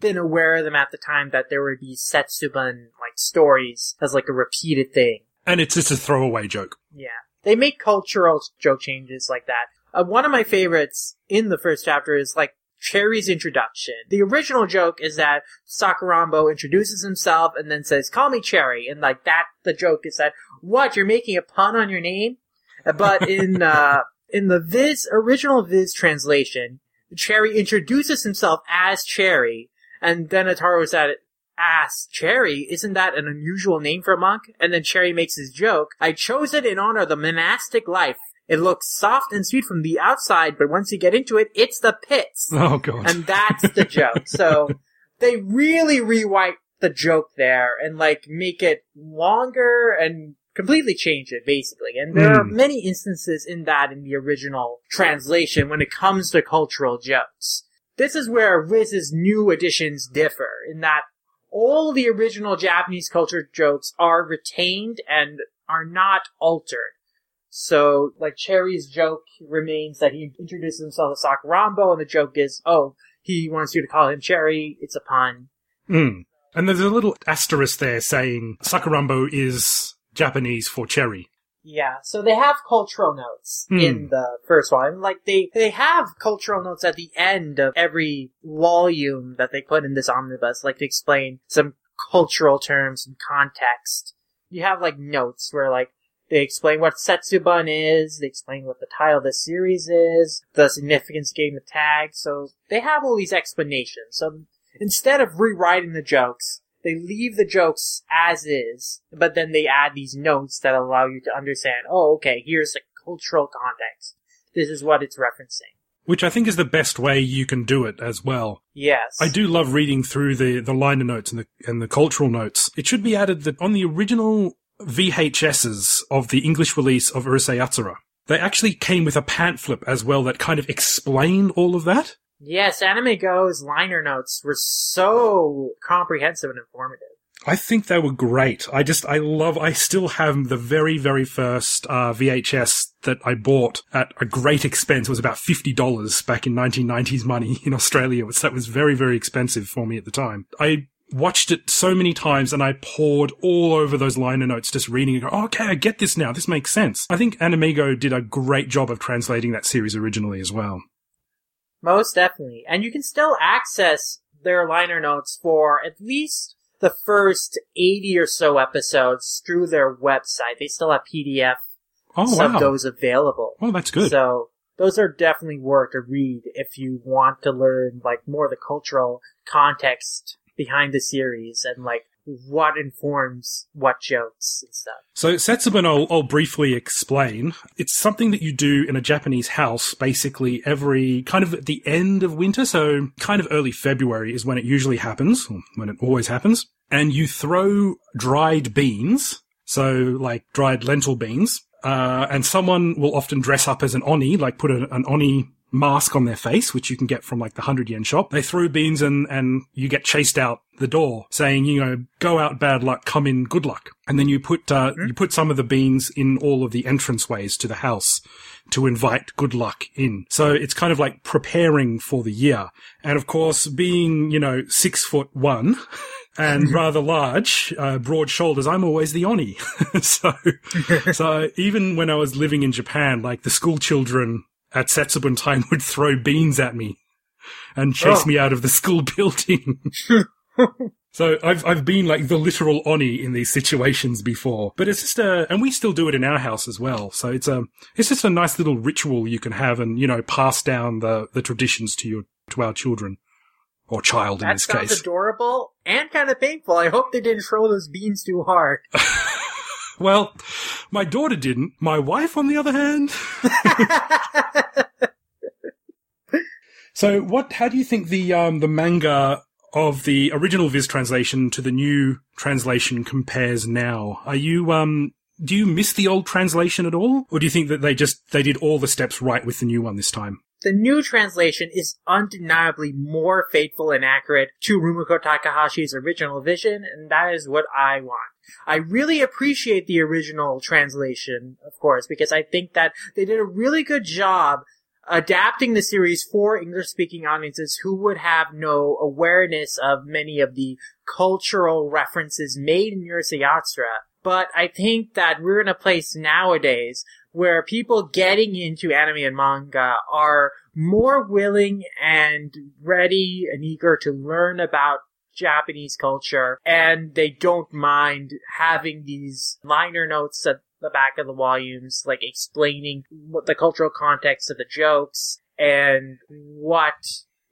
been aware of them at the time that there would be Setsubun like stories as like a repeated thing. And it's just a throwaway joke. Yeah. They make cultural joke changes like that. Uh, one of my favorites in the first chapter is like Cherry's introduction. The original joke is that Sakurambo introduces himself and then says, call me Cherry. And like that, the joke is that, what, you're making a pun on your name? But in, uh, in the Viz, original Viz translation, Cherry introduces himself as Cherry, and then Ataru said, asks Cherry, isn't that an unusual name for a monk? And then Cherry makes his joke, I chose it in honor of the monastic life. It looks soft and sweet from the outside, but once you get into it, it's the pits. Oh god. And that's the joke. So they really rewrite the joke there and like make it longer and completely change it basically. And there are Hmm. many instances in that in the original translation when it comes to cultural jokes. This is where Viz's new editions differ in that all the original Japanese culture jokes are retained and are not altered. So, like, Cherry's joke remains that he introduces himself as Sakurambo, and the joke is, oh, he wants you to call him Cherry, it's a pun. Mm. And there's a little asterisk there saying Sakurambo is Japanese for cherry. Yeah, so they have cultural notes Hmm. in the first one. Like, they, they have cultural notes at the end of every volume that they put in this omnibus, like to explain some cultural terms and context. You have, like, notes where, like, they explain what Setsubun is, they explain what the title of the series is, the significance of getting the tag, so they have all these explanations. So instead of rewriting the jokes, they leave the jokes as is, but then they add these notes that allow you to understand, oh, okay, here's the cultural context. This is what it's referencing. Which I think is the best way you can do it as well. Yes. I do love reading through the, the liner notes and the, and the cultural notes. It should be added that on the original VHSs of the English release of Urusei Yatsura, they actually came with a pamphlet as well that kind of explained all of that. Yes, AnimEigo's liner notes were so comprehensive and informative. I think they were great. I just, I love, I still have the very, very first uh, VHS that I bought at a great expense. It was about $50 back in 1990s money in Australia. So that was very, very expensive for me at the time. I watched it so many times and I poured all over those liner notes just reading and go, oh, okay, I get this now. This makes sense. I think AnimEigo did a great job of translating that series originally as well. Most definitely. And you can still access their liner notes for at least the first 80 or so episodes through their website. They still have PDF Oh, some of those available. Oh, that's good. So those are definitely worth a read if you want to learn like more of the cultural context behind the series and like what informs what jokes and stuff. So Setsubun, I'll, I'll briefly explain. It's something that you do in a Japanese house, basically every kind of at the end of winter. So kind of early February is when it usually happens, when it always happens. And you throw dried beans, so like dried lentil beans, uh, and someone will often dress up as an oni, like put an oni mask on their face, which you can get from like the hundred yen shop. They throw beans and, and you get chased out the door saying, you know, go out bad luck, come in good luck. And then you put, uh, you put some of the beans in all of the entranceways to the house to invite good luck in. So it's kind of like preparing for the year. And of course, being, you know, six foot one, and rather large, uh, broad shoulders, I'm always the Oni. so, so even when I was living in Japan, like the school children at Setsubun time would throw beans at me and chase Oh. me out of the school building. so I've, I've been like the literal Oni in these situations before, but it's just a, and we still do it in our house as well. So it's a, it's just a nice little ritual you can have and, you know, pass down the, the traditions to your, to our children. Or child in That this sounds case. adorable and kind of painful. I hope they didn't throw those beans too hard. Well, my daughter didn't. My wife, on the other hand. so, what? How do you think the um, the manga of the original Viz translation to the new translation compares now? Are you um? Do you miss the old translation at all, or do you think that they just they did all the steps right with the new one this time? the new translation is undeniably more faithful and accurate to Rumiko Takahashi's original vision, and that is what I want. I really appreciate the original translation, of course, because I think that they did a really good job adapting the series for English speaking audiences who would have no awareness of many of the cultural references made in Urusei Yatsura. But I think that we're in a place nowadays where people getting into anime and manga are more willing and ready and eager to learn about Japanese culture and they don't mind having these liner notes at the back of the volumes, like explaining what the cultural context of the jokes and what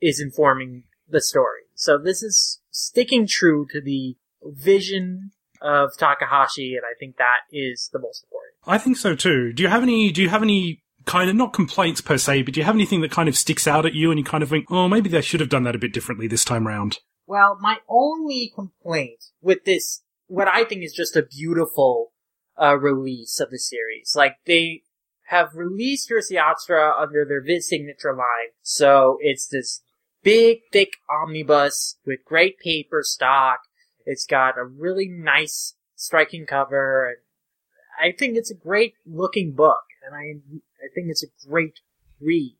is informing the story. So this is sticking true to the vision of Takahashi, and I think that is the most important. I think so too. Do you have any? Do you have any kind of not complaints per se, but do you have anything that kind of sticks out at you, and you kind of think, oh, maybe they should have done that a bit differently this time round? Well, my only complaint with this, what I think is just a beautiful uh, release of the series, like they have released Urusei Yatsura under their Viz signature line, so it's this big, thick omnibus with great paper stock. It's got a really nice, striking cover, and I think it's a great looking book, and I I think it's a great read.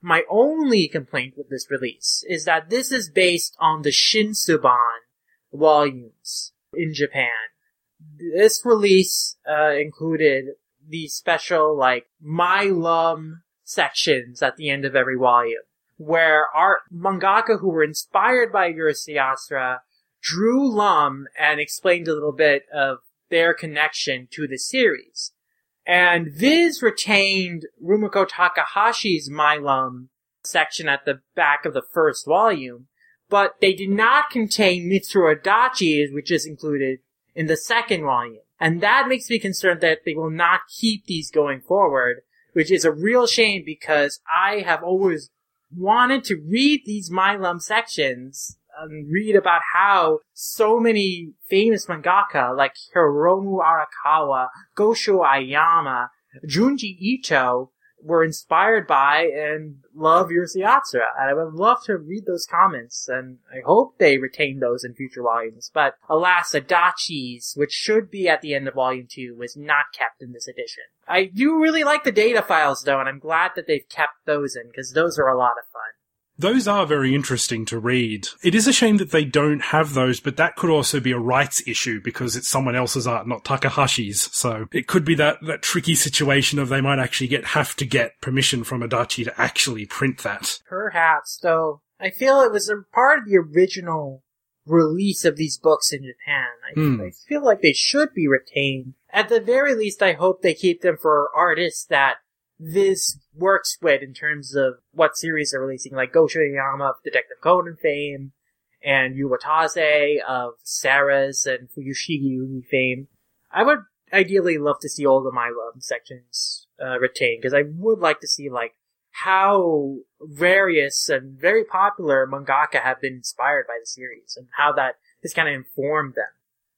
My only complaint with this release is that this is based on the Shinsoban volumes in Japan. This release uh, included the special like My Lum sections at the end of every volume, where art mangaka who were inspired by Urusei Yatsura drew Lum and explained a little bit of their connection to the series. And Viz retained Rumiko Takahashi's My Lum section at the back of the first volume, but they did not contain Mitsuru Adachi's, which is included in the second volume. And that makes me concerned that they will not keep these going forward, which is a real shame because I have always wanted to read these My Lum sections and read about how so many famous mangaka like Hiromu Arakawa, Gosho Aoyama, Junji Ito were inspired by and love Urusei Yatsura. And I would love to read those comments, and I hope they retain those in future volumes. But alas, Adachi's, which should be at the end of volume two, was not kept in this edition. I do really like the data files though, and I'm glad that they've kept those in, because those are a lot of fun. Those are very interesting to read. It is a shame that they don't have those, but that could also be a rights issue because it's someone else's art, not Takahashi's. So it could be that, that tricky situation of they might actually get, have to get permission from Adachi to actually print that. Perhaps, though. I feel it was a part of the original release of these books in Japan. I, Hmm. I feel like they should be retained. At the very least, I hope they keep them for artists that Viz works with in terms of what series they're releasing, like Gosho Aoyama of Detective Conan fame, and Yu Watase of Ceres and Fushigi Yugi fame. I would ideally love to see all the My Lum sections uh, retained, because I would like to see, like, how various and very popular mangaka have been inspired by the series, and how that has kind of informed them.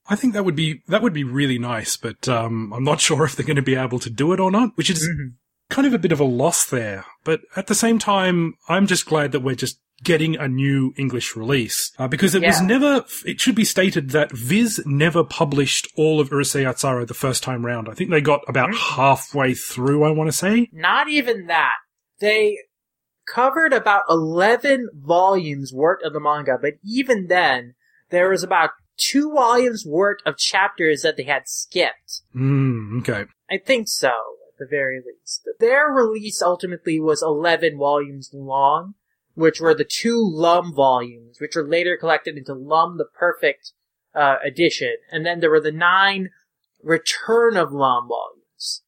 I think that would be, that would be really nice, but, um, I'm not sure if they're going to be able to do it or not, which is Mhm. Kind of a bit of a loss there. But at the same time, I'm just glad that we're just getting a new English release. Uh, because it was never, it should be stated that Viz never published all of Urusei Yatsura the first time round. I think they got about Mhm. halfway through, I want to say. Not even that. They covered about 11 volumes worth of the manga, but even then, there was about two volumes worth of chapters that they had skipped. Mm, okay. I think so, the very least. Their release ultimately was 11 volumes long, which were the two Lum volumes, which were later collected into Lum the Perfect uh, edition. And then there were the nine Return of Lum volumes.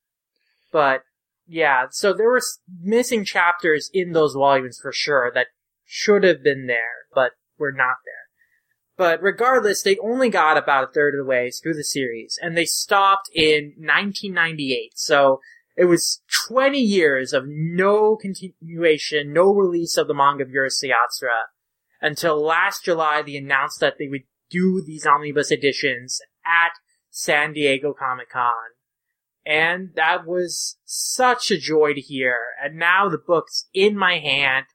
But, yeah, so there were missing chapters in those volumes for sure that should have been there, but were not there. But regardless, they only got about a third of the way through the series, and they stopped in 1998. So it was 20 years of no continuation, no release of the manga of Urusei until last July they announced that they would do these omnibus editions at San Diego Comic Con. And that was such a joy to hear. And now the book's in my hand,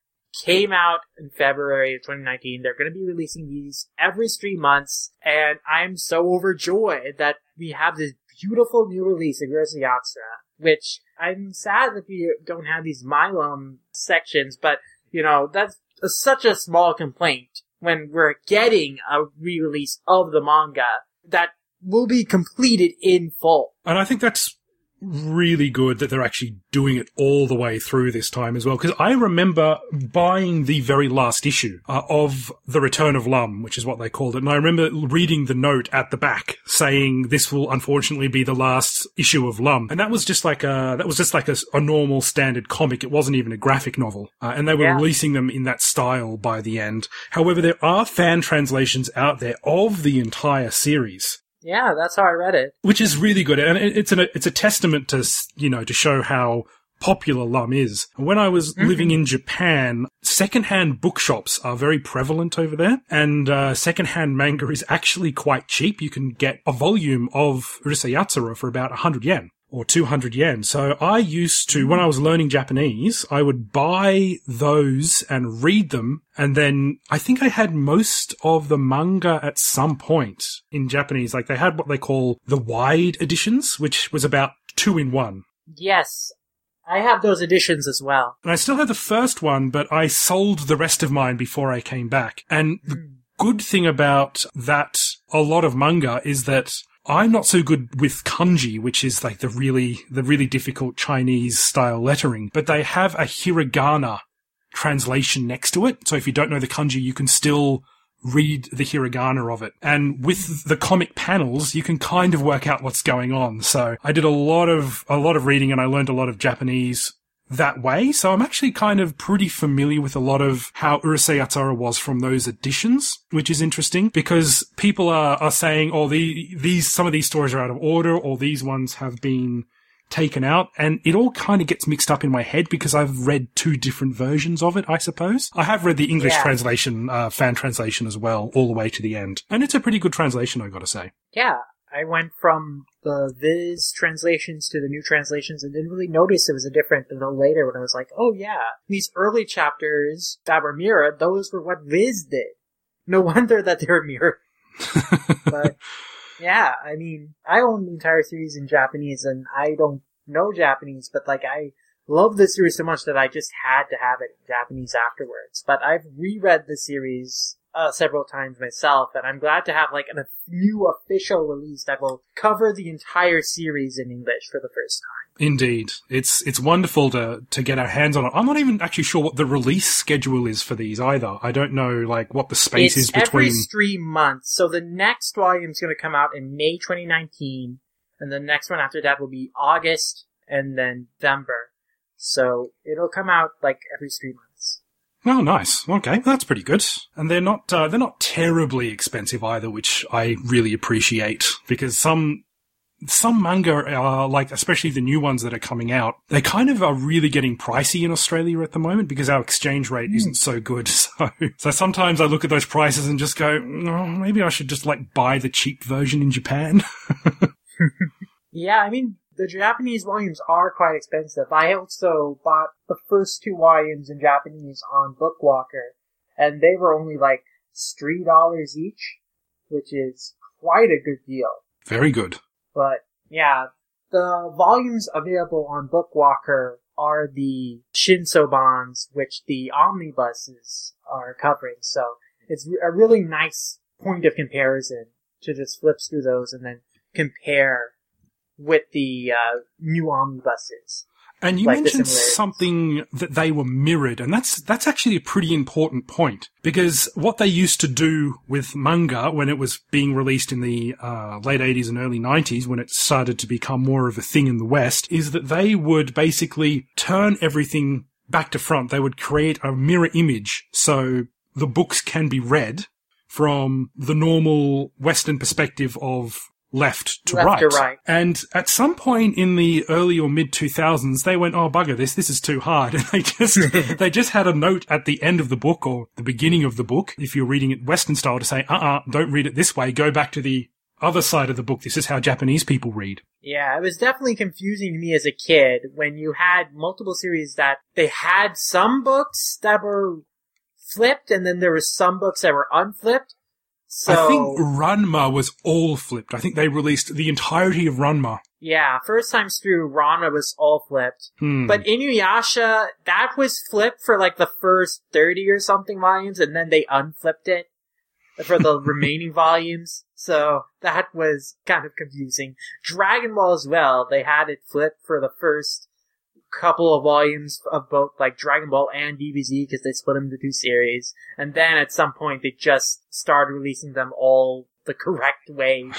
came out in February of 2019. They're going to be releasing these every three months, and I'm so overjoyed that we have this beautiful new release of Yatsura, which I'm sad that we don't have these My Lum sections, but you know, that's such a small complaint when we're getting a re-release of the manga that will be completed in full. And I think that's really good that they're actually doing it all the way through this time as well. Because I remember buying the very last issue uh, of The Return of Lum, which is what they called it. And I remember reading the note at the back saying this will unfortunately be the last issue of Lum. And that was just like a, that was just like a, a normal standard comic. It wasn't even a graphic novel. Uh, and they were yeah. releasing them in that style by the end. However, there are fan translations out there of the entire series. Yeah, that's how I read it. Which is really good, and it's an it's a testament to you know to show how popular Lum is. When I was mm-hmm. living in Japan, secondhand bookshops are very prevalent over there, and uh, secondhand manga is actually quite cheap. You can get a volume of Urusei Yatsura for about 100 yen or 200 yen. So I used to, when I was learning Japanese, I would buy those and read them. And then I think I had most of the manga at some point in Japanese. Like they had what they call the wide editions, which was about two in one. Yes. I have those editions as well. And I still have the first one, but I sold the rest of mine before I came back. And the hmm. good thing about that, a lot of manga is that I'm not so good with kanji, which is like the really, the really difficult Chinese style lettering, but they have a hiragana translation next to it. So if you don't know the kanji, you can still read the hiragana of it. And with the comic panels, you can kind of work out what's going on. So I did a lot of, a lot of reading and I learned a lot of Japanese that way. So I'm actually kind of pretty familiar with a lot of how Urusei Yatsura was from those editions, which is interesting because people are, are saying, oh, the, these, some of these stories are out of order or these ones have been taken out and it all kind of gets mixed up in my head because I've read two different versions of it, I suppose. I have read the English yeah. translation, uh, fan translation as well, all the way to the end. And it's a pretty good translation, I gotta say. Yeah. I went from the Viz translations to the new translations and didn't really notice it was a different until later when I was like, oh yeah, these early chapters that were those were what Viz did. No wonder that they were mirrored. but yeah, I mean, I own the entire series in Japanese and I don't know Japanese, but like I love the series so much that I just had to have it in Japanese afterwards. But I've reread the series uh, several times myself, and I'm glad to have like a new official release that will cover the entire series in English for the first time. Indeed, it's it's wonderful to to get our hands on it. I'm not even actually sure what the release schedule is for these either. I don't know like what the space it's is between. Every three months. So the next volume is going to come out in May 2019, and the next one after that will be August and then November. So it'll come out like every three months. Oh, nice. Okay, that's pretty good. And they're not uh, they're not terribly expensive either, which I really appreciate because some some manga are like, especially the new ones that are coming out, they kind of are really getting pricey in Australia at the moment because our exchange rate mm. isn't so good. So, so sometimes I look at those prices and just go, oh, maybe I should just like buy the cheap version in Japan. yeah, I mean, the Japanese volumes are quite expensive. I also bought the first two volumes in Japanese on Bookwalker, and they were only like three dollars each, which is quite a good deal. Very good. But yeah, the volumes available on Bookwalker are the Shinsobans, which the omnibuses are covering. So it's a really nice point of comparison to just flip through those and then compare with the uh, new omnibuses. And you like mentioned something that they were mirrored, and that's that's actually a pretty important point because what they used to do with manga when it was being released in the uh, late eighties and early nineties, when it started to become more of a thing in the West, is that they would basically turn everything back to front. They would create a mirror image so the books can be read from the normal Western perspective of left to left right. To right. And at some point in the early or mid 2000s, they went, "Oh bugger this! This is too hard." And they just they just had a note at the end of the book or the beginning of the book, if you're reading it Western style, to say, "Uh, uh-uh, uh, do not read it this way. Go back to the other side of the book. This is how Japanese people read." Yeah, it was definitely confusing to me as a kid when you had multiple series that they had some books that were flipped and then there was some books that were unflipped So I think Ranma was all flipped. I think they released the entirety of Ranma. yeah, first time through, Ranma was all flipped. Hmm. But Inuyasha, that was flipped for like the first 30 or something volumes, and then they unflipped it for the remaining volumes. So that was kind of confusing. Dragon Ball as well, they had it flipped for the first couple of volumes of both like Dragon Ball and DBZ because they split them into two series. And then at some point they just started releasing them all the correct way.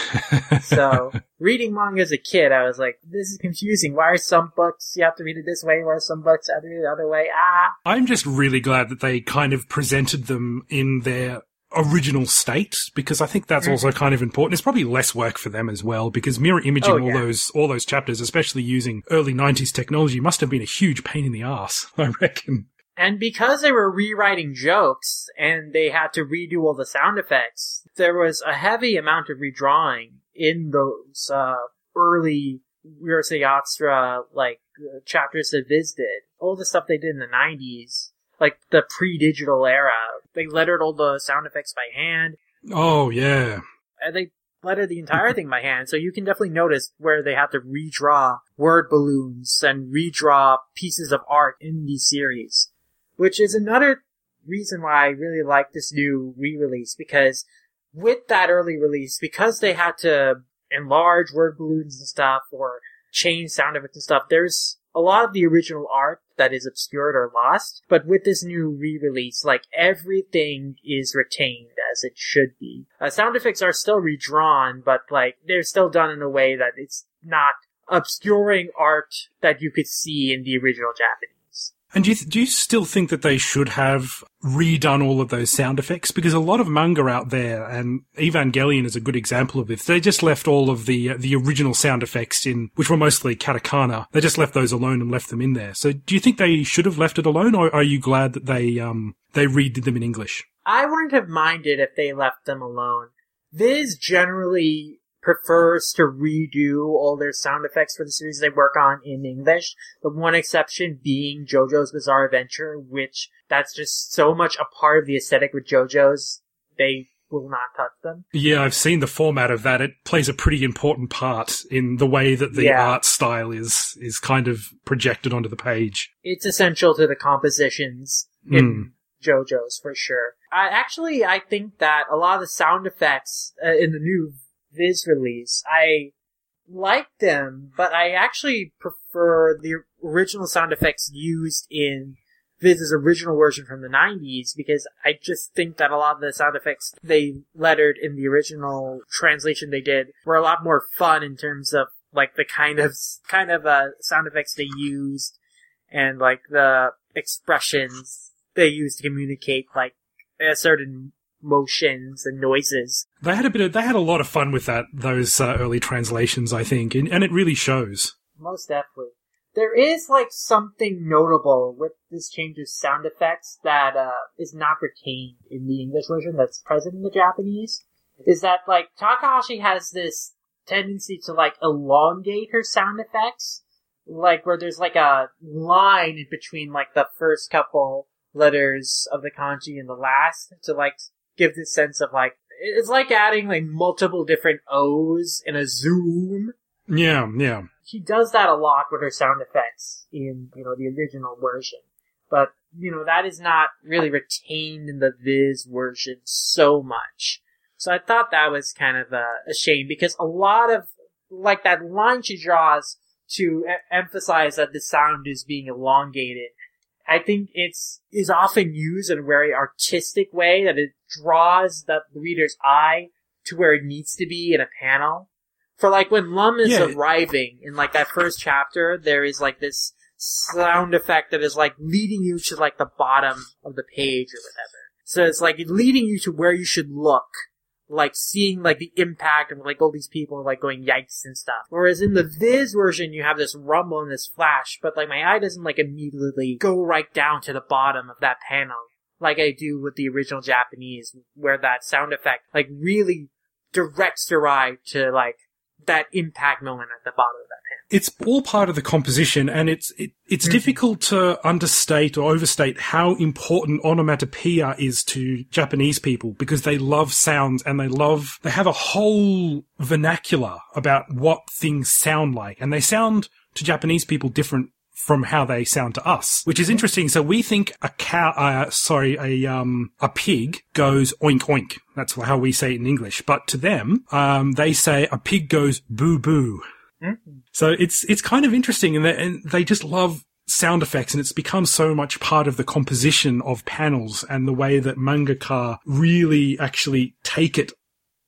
So reading manga as a kid, I was like, this is confusing. Why are some books you have to read it this way? Why are some books you have to read it the other way? Ah. I'm just really glad that they kind of presented them in their original state because I think that's also kind of important. It's probably less work for them as well because mirror imaging Oh, all those all those chapters, especially using early 90s technology, must have been a huge pain in the ass. I reckon. And because they were rewriting jokes and they had to redo all the sound effects, there was a heavy amount of redrawing in those uh, early Urusei like uh, chapters that Viz did. All the stuff they did in the 90s, like the pre-digital era, they lettered all the sound effects by hand. Oh yeah. And they lettered the entire thing by hand, so you can definitely notice where they have to redraw word balloons and redraw pieces of art in these series. Which is another reason why I really like this new re-release, because with that early release, because they had to enlarge word balloons and stuff, or change sound effects and stuff, there's a lot of the original art that is obscured or lost, but with this new re-release, like everything is retained as it should be. Uh, sound effects are still redrawn, but like they're still done in a way that it's not obscuring art that you could see in the original Japanese. And do you, th- do you still think that they should have redone all of those sound effects? Because a lot of manga out there, and Evangelion is a good example of this, they just left all of the uh, the original sound effects in, which were mostly katakana. They just left those alone and left them in there. So do you think they should have left it alone, or are you glad that they um they redid them in English? I wouldn't have minded if they left them alone. Viz generally prefers to redo all their sound effects for the series they work on in English. The one exception being JoJo's Bizarre Adventure, which that's just so much a part of the aesthetic with JoJo's, they will not touch them. Yeah, I've seen the format of that. It plays a pretty important part in the way that the Yeah. art style is is kind of projected onto the page. It's essential to the compositions in JoJo's for sure. I actually, I think that a lot of the sound effects uh, in the new Viz release, I like them, but I actually prefer the original sound effects used in Viz's original version from the 90s because I just think that a lot of the sound effects they lettered in the original translation they did were a lot more fun in terms of like the kind of kind of uh, sound effects they used and like the expressions they used to communicate like a certain motions and noises. They had a bit of, they had a lot of fun with that, those uh, early translations, I think, and, and it really shows. Most definitely. There is like something notable with this change of sound effects that uh, is not retained in the English version that's present in the Japanese. Is that like Takahashi has this tendency to like elongate her sound effects, like where there's like a line in between like the first couple letters of the kanji and the last to like give this sense of like it's like adding like multiple different O's in a zoom. Yeah, yeah. she does that a lot with her sound effects in you know the original version. But you know that is not really retained in the viz version so much. So i thought that was kind of a, a shame because a lot of like that line she draws to e- emphasize that the sound is being elongated i think it's is often used in a very artistic way that it draws the reader's eye to where it needs to be in a panel for like when Lum is Yeah. arriving in like that first chapter, there is like this sound effect that is like leading you to like the bottom of the page or whatever. So it's like leading you to where you should look, like seeing like the impact of like all these people like going yikes and stuff. Whereas in the Viz version, you have this rumble and this flash, but like my eye doesn't like immediately go right down to the bottom of that panel like I do with the original Japanese, where that sound effect like really directs your eye to like that impact moment at the bottom of that. It's all part of the composition and it's it, it's Mm-hmm. difficult to understate or overstate how important onomatopoeia is to Japanese people because they love sounds and they love they have a whole vernacular about what things sound like and they sound to Japanese people different from how they sound to us, which is interesting. So we think a cow, uh, sorry, a um, a pig goes oink oink. That's how we say it in English. But to them, um, they say a pig goes boo boo. Mm. So it's it's kind of interesting, and they, and they just love sound effects, and it's become so much part of the composition of panels and the way that mangaka really actually take it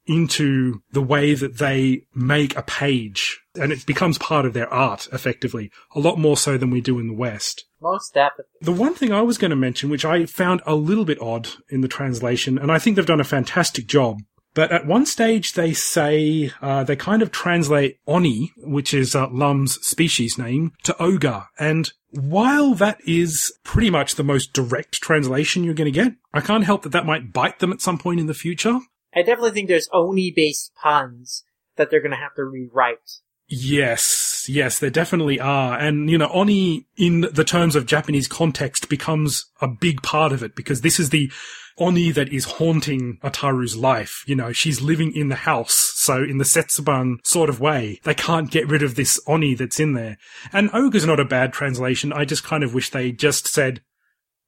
into the way that they make a page, and it becomes part of their art effectively, a lot more so than we do in the West. Most definitely. The one thing I was going to mention, which I found a little bit odd in the translation, and I think they've done a fantastic job, but at one stage they say, uh, they kind of translate Oni, which is uh, Lum's species name, to ogre. And while that is pretty much the most direct translation you're going to get, I can't help that that might bite them at some point in the future. I definitely think there's Oni based puns that they're going to have to rewrite. Yes, yes, there definitely are. And, you know, Oni, in the terms of Japanese context, becomes a big part of it because this is the Oni that is haunting Ataru's life. You know, she's living in the house. So in the Setsubun sort of way, they can't get rid of this Oni that's in there. And Ogre's not a bad translation. I just kind of wish they just said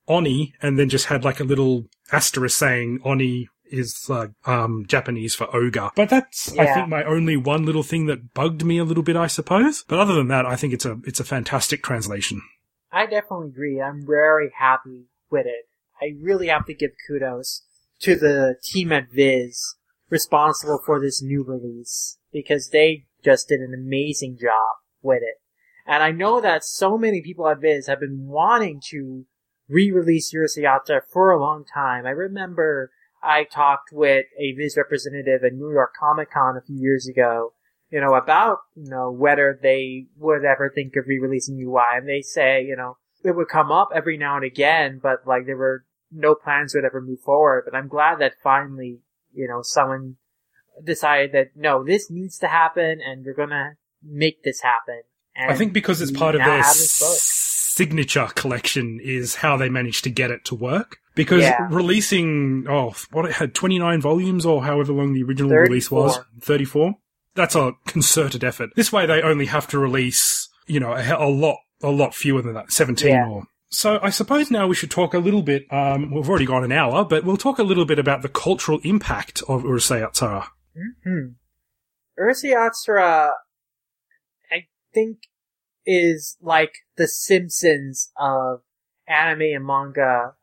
Oni and then just had like a little asterisk saying Oni is uh, um, Japanese for ogre. But that's I think my only one little thing that bugged me a little bit, I suppose. But other than that, I think it's a it's a fantastic translation. I definitely agree. I'm very happy with it. I really have to give kudos to the team at Viz responsible for this new release because they just did an amazing job with it. And I know that so many people at Viz have been wanting to re-release Urusei Yatsura for a long time. I remember I talked with a Viz representative at New York Comic Con a few years ago, you know, about, you know, whether they would ever think of re-releasing UI. And they say, you know, it would come up every now and again, but like they were no plans would ever move forward. But I'm glad that finally, you know, someone decided that no, this needs to happen and we're gonna make this happen. And I think because it's part of their this signature collection is how they managed to get it to work. Because Yeah. releasing, oh, what it had 29 volumes or however long the original release was, 34. 34. That's a concerted effort. This way they only have to release, you know, a, a lot, a lot fewer than that, 17 Yeah. or. So I suppose now we should talk a little bit, um, we've already gone an hour, but we'll talk a little bit about the cultural impact of Urusei Yatsura. Hmm. Urusei Yatsura, I think, is like the Simpsons of anime and manga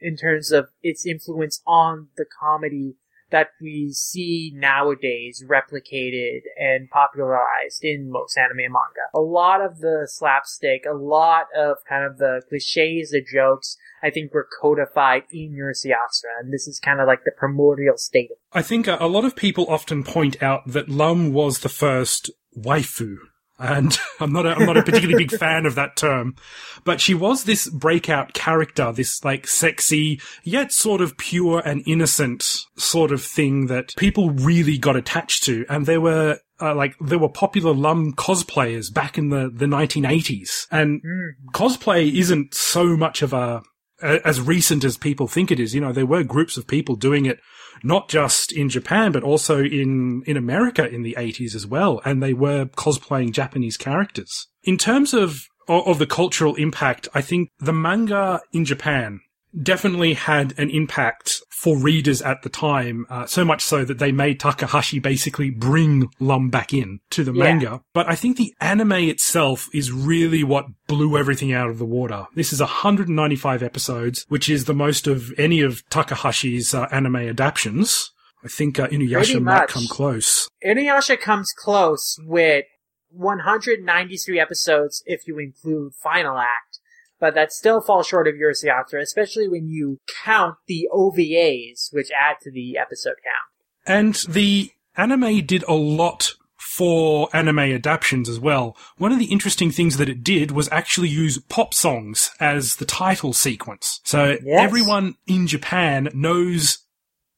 in terms of its influence on the comedy that we see nowadays replicated and popularized in most anime and manga. A lot of the slapstick, a lot of kind of the cliches, the jokes, I think were codified in Urusei Yatsura, and this is kind of like the primordial state of I think a lot of people often point out that Lum was the first waifu. And I'm not a, I'm not a particularly big fan of that term, but she was this breakout character, this like sexy, yet sort of pure and innocent sort of thing that people really got attached to. And there were, uh, like, there were popular Lum cosplayers back in the, the 1980s. And cosplay isn't so much of a, a- as recent as people think it is. You know, there were groups of people doing it not just in Japan, but also in, in America in the 80s as well. And they were cosplaying Japanese characters. In terms of, of the cultural impact, I think the manga in Japan definitely had an impact for readers at the time, uh, so much so that they made Takahashi basically bring Lum back in to the Yeah. manga. But I think the anime itself is really what blew everything out of the water. This is 195 episodes, which is the most of any of Takahashi's uh, anime adaptations. I think uh, Inuyasha might come close. Inuyasha comes close with 193 episodes if you include Final Act, but that still falls short of Yatsura, especially when you count the OVAs, which add to the episode count. And the anime did a lot for anime adaptions as well. One of the interesting things that it did was actually use pop songs as the title sequence. So Yes. everyone in Japan knows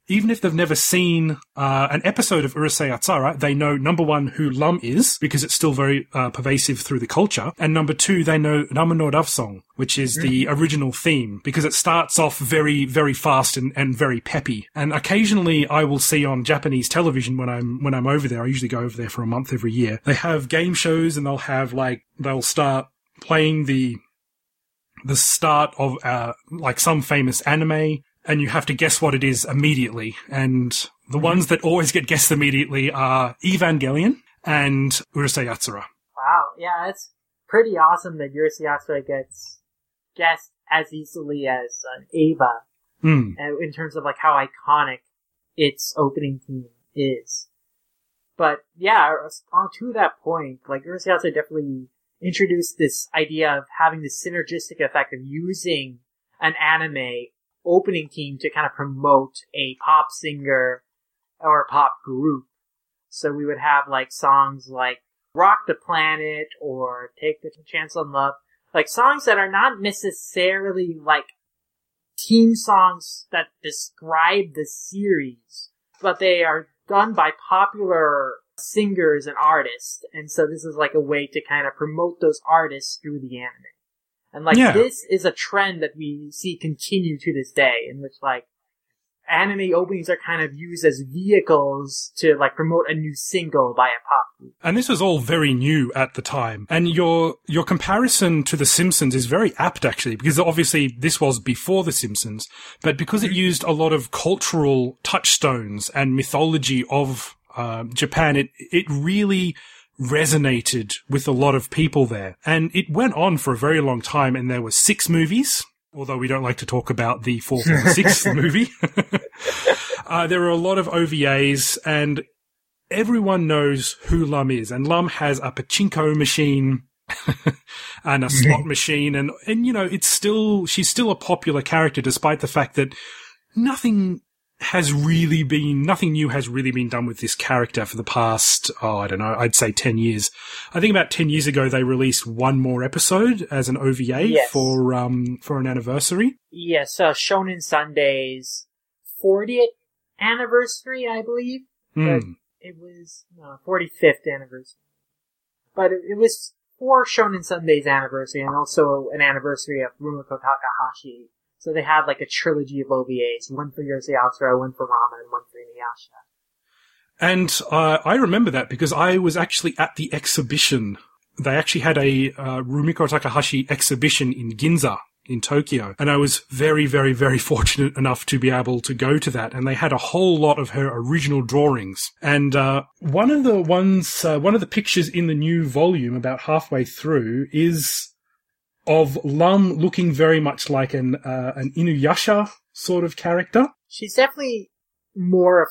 even if they've never seen uh, an episode of Urusei Yatsura, they know number one who Lum is because it's still very uh, pervasive through the culture, and number two they know Lum no Love Song, which is the Mm-hmm. original theme because it starts off very very fast and, and very peppy. And occasionally I will see on Japanese television when I'm when I'm over there. I usually go over there for a month every year. They have game shows and they'll have like they'll start playing the the start of uh, like some famous anime and you have to guess what it is immediately. And the ones that always get guessed immediately are Evangelion and Urusei Yatsura. Wow, yeah, it's pretty awesome that Urusei Yatsura gets guessed as easily as an Eva Hmm. uh, in terms of like how iconic its opening theme is. But yeah, on to that point, like Urusei Yatsura definitely introduced this idea of having this synergistic effect of using an anime opening theme to kind of promote a pop singer or pop group. So we would have like songs like Rock the Planet or Take the Chance on Love, like songs that are not necessarily like theme songs that describe the series, but they are done by popular singers and artists. And so this is like a way to kind of promote those artists through the anime. And like Yeah. this is a trend that we see continue to this day in which like anime openings are kind of used as vehicles to like promote a new single by a pop group. And this was all very new at the time. And your your comparison to The Simpsons is very apt actually, because obviously this was before The Simpsons, but because it used a lot of cultural touchstones and mythology of uh, Japan, it it really resonated with a lot of people there. And it went on for a very long time, and there were six movies. Although we don't like to talk about the fourth or the sixth movie, uh, there are a lot of OVAs, and everyone knows who Lum is, and Lum has a pachinko machine and a slot machine, and and you know it's still she's still a popular character despite the fact that nothing has really been nothing new has really been done with this character for the past oh I don't know I'd say ten years. I think about ten years ago they released one more episode as an OVA Yes. for um for an anniversary. Yes, uh, Shonen Sunday's 40th anniversary, I believe. Hmm. It was no, 45th anniversary. But it, it was for Shonen Sunday's anniversary and also an anniversary of Rumiko Takahashi. So they had like a trilogy of OVAs, one for Urusei Yatsura, one for Ranma, and one for Inuyasha. And uh, I remember that because I was actually at the exhibition. They actually had a uh, Rumiko Takahashi exhibition in Ginza in Tokyo. And I was very, very, very fortunate enough to be able to go to that. And they had a whole lot of her original drawings. And uh, one of the ones, uh, one of the pictures in the new volume, about halfway through, is of Lum looking very much like an uh, an Inuyasha sort of character. She's definitely more of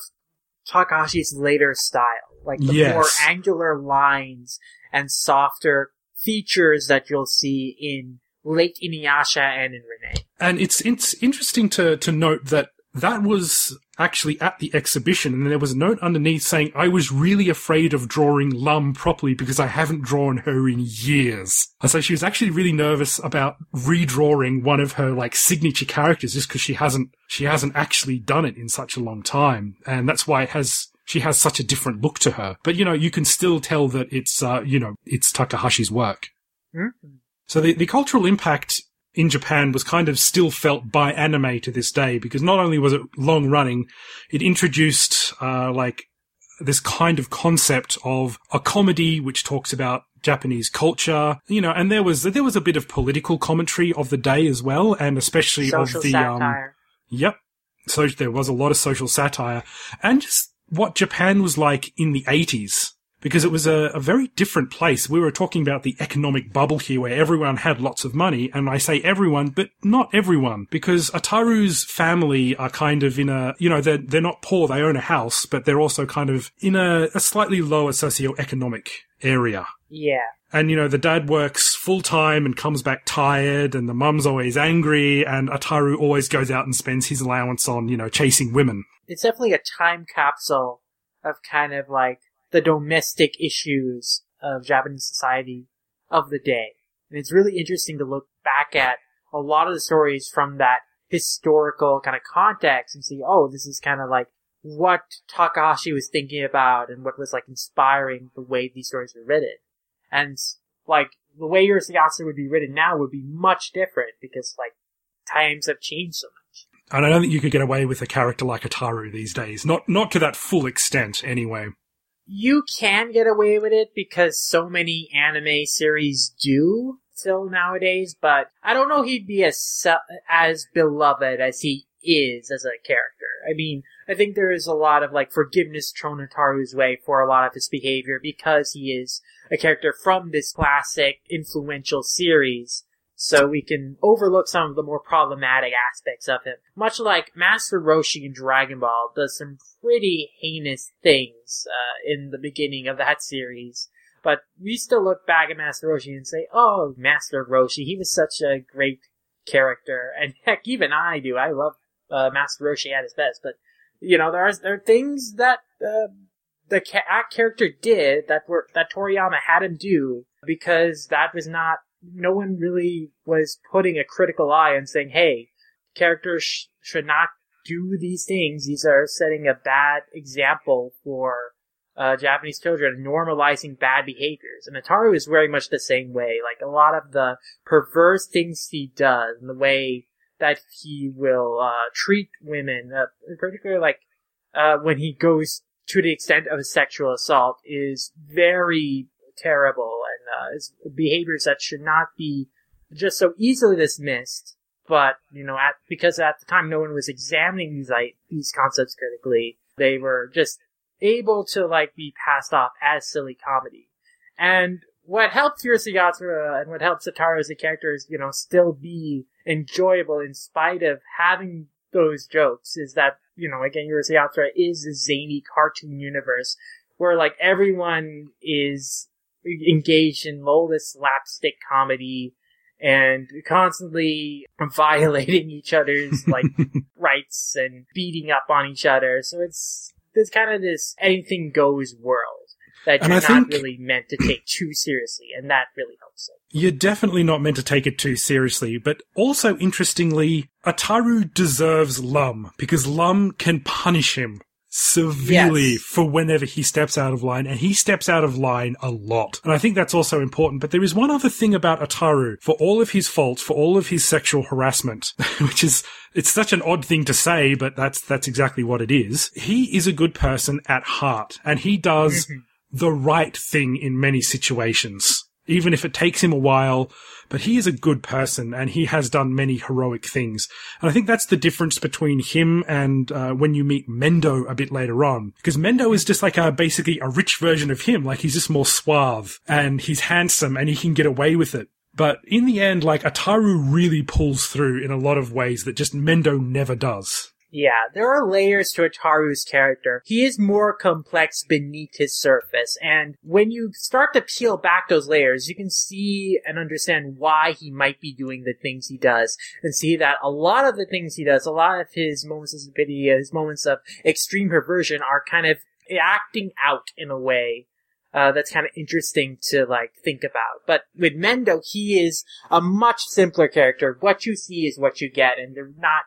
Takahashi's later style. Like the Yes. more angular lines and softer features that you'll see in late Inuyasha and in Rin-ne. And it's it's interesting to to note that that was actually at the exhibition, and there was a note underneath saying, "I was really afraid of drawing Lum properly because I haven't drawn her in years." And so she was actually really nervous about redrawing one of her like signature characters just because she hasn't she hasn't actually done it in such a long time, and that's why it has. She has such a different look to her, but you know you can still tell that it's uh, you know it's Takahashi's work. Mhm. So the, the cultural impact in Japan was kind of still felt by anime to this day because not only was it long running, it introduced uh, like this kind of concept of a comedy which talks about Japanese culture, you know, and there was there was a bit of political commentary of the day as well, and especially Social of the um. Yep. So there was a lot of social satire and just what Japan was like in the 80s. Because it was a, a very different place. We were talking about the economic bubble here where everyone had lots of money. And I say everyone, but not everyone. Because Ataru's family are kind of in a, you know, they're, they're not poor. They own a house, but they're also kind of in a, a slightly lower socioeconomic area. Yeah. And you know, the dad works full time and comes back tired, and the mum's always angry, and Ataru always goes out and spends his allowance on, you know, chasing women. It's definitely a time capsule of kind of like the domestic issues of Japanese society of the day. And it's really interesting to look back at a lot of the stories from that historical kind of context and see, oh, this is kind of like what Takahashi was thinking about and what was like inspiring the way these stories were written. And like the way Yatsura would be written now would be much different because like times have changed so much. And I don't think you could get away with a character like Ataru these days. Not not to that full extent, anyway. You can get away with it because so many anime series do still nowadays, but I don't know he'd be as as beloved as he is as a character. I mean, I think there is a lot of like forgiveness thrown Ataru's way for a lot of his behavior because he is a character from this classic influential series. So we can overlook some of the more problematic aspects of him. Much like Master Roshi in Dragon Ball does some pretty heinous things uh, in the beginning of that series. But we still look back at Master Roshi and say, oh, Master Roshi, he was such a great character. And heck, even I do. I love uh, Master Roshi at his best. But, you know, there are, there are things that uh, the ca- character did that were that Toriyama had him do because that was not no one really was putting a critical eye and saying, "Hey, characters sh- should not do these things. These are setting a bad example for uh, Japanese children, normalizing bad behaviors." And Ataru is very much the same way. Like a lot of the perverse things he does, and the way that he will uh, treat women, uh, like uh, when he goes to the extent of a sexual assault, is very terrible uh, behaviors that should not be just so easily dismissed. But you know, at because at the time no one was examining these like these concepts critically, they were just able to like be passed off as silly comedy. And what helps Urusei Yatsura and what helped Ataru as a character is, you know, still be enjoyable in spite of having those jokes is that, you know, again, Yatsura is a zany cartoon universe where like everyone is engaged in lawless slapstick comedy and constantly violating each other's like rights and beating up on each other. So it's there's kind of this anything goes world that you're not really meant to take too seriously, and that really helps it. You're definitely not meant to take it too seriously, but also interestingly, Ataru deserves Lum because Lum can punish him severely yes. for whenever he steps out of line, and he steps out of line a lot. And I think that's also important. But there is one other thing about Ataru, for all of his faults, for all of his sexual harassment, which is it's such an odd thing to say, but that's that's exactly what it is. He is a good person at heart, and he does mm-hmm. the right thing in many situations even if it takes him a while. But he is a good person and he has done many heroic things. And I think that's the difference between him and uh, when you meet Mendou a bit later on. Because Mendou is just like a, basically a rich version of him. Like he's just more suave and he's handsome and he can get away with it. But in the end, like Ataru really pulls through in a lot of ways that just Mendou never does. Yeah, there are layers to Ataru's character. He is more complex beneath his surface, and when you start to peel back those layers, you can see and understand why he might be doing the things he does, and see that a lot of the things he does, a lot of his moments of stupidity, his moments of extreme perversion are kind of acting out in a way uh, that's kind of interesting to like think about. But with Mendou, he is a much simpler character. What you see is what you get, and they're not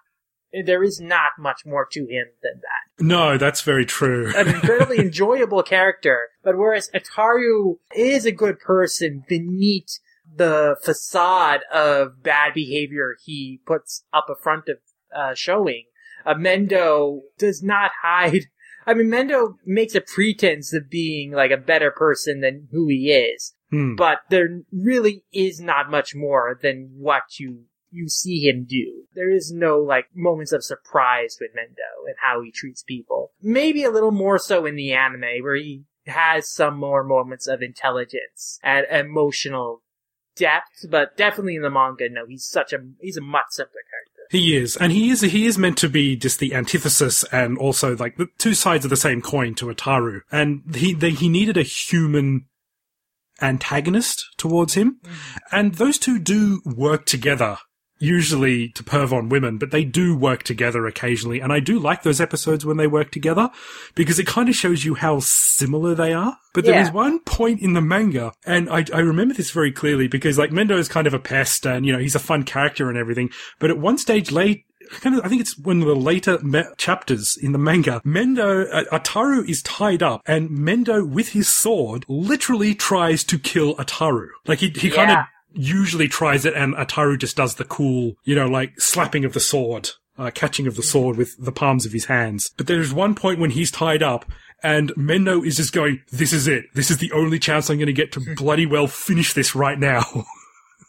there is not much more to him than that. No, that's very true. An incredibly enjoyable character, but whereas Ataru is a good person beneath the facade of bad behavior he puts up a front of uh, showing, uh, Mendou does not hide. I mean, Mendou makes a pretense of being like a better person than who he is, hmm. but there really is not much more than what you you see him do. There is no like moments of surprise with Mendou and how he treats people. Maybe a little more so in the anime where he has some more moments of intelligence and emotional depth, but definitely in the manga, no, he's such a he's a much simpler character. He is, and he is he is meant to be just the antithesis and also like the two sides of the same coin to Ataru. And he they, he needed a human antagonist towards him, mm. and those two do work together usually to perv on women, but they do work together occasionally. And I do like those episodes when they work together because it kind of shows you how similar they are. But there yeah. one point in the manga, and I, I remember this very clearly because like Mendou is kind of a pest and, you know, he's a fun character and everything. But at one stage late, kind of, I think it's one of the later me- chapters in the manga. Mendou, uh, Ataru is tied up and Mendou with his sword literally tries to kill Ataru. Like he, he kind of Yeah. Usually tries it and Ataru just does the cool, you know, like slapping of the sword. Uh, catching of the sword with the palms of his hands. But there's one point when he's tied up and Mendou is just going, this is it. This is the only chance I'm going to get to bloody well finish this right now.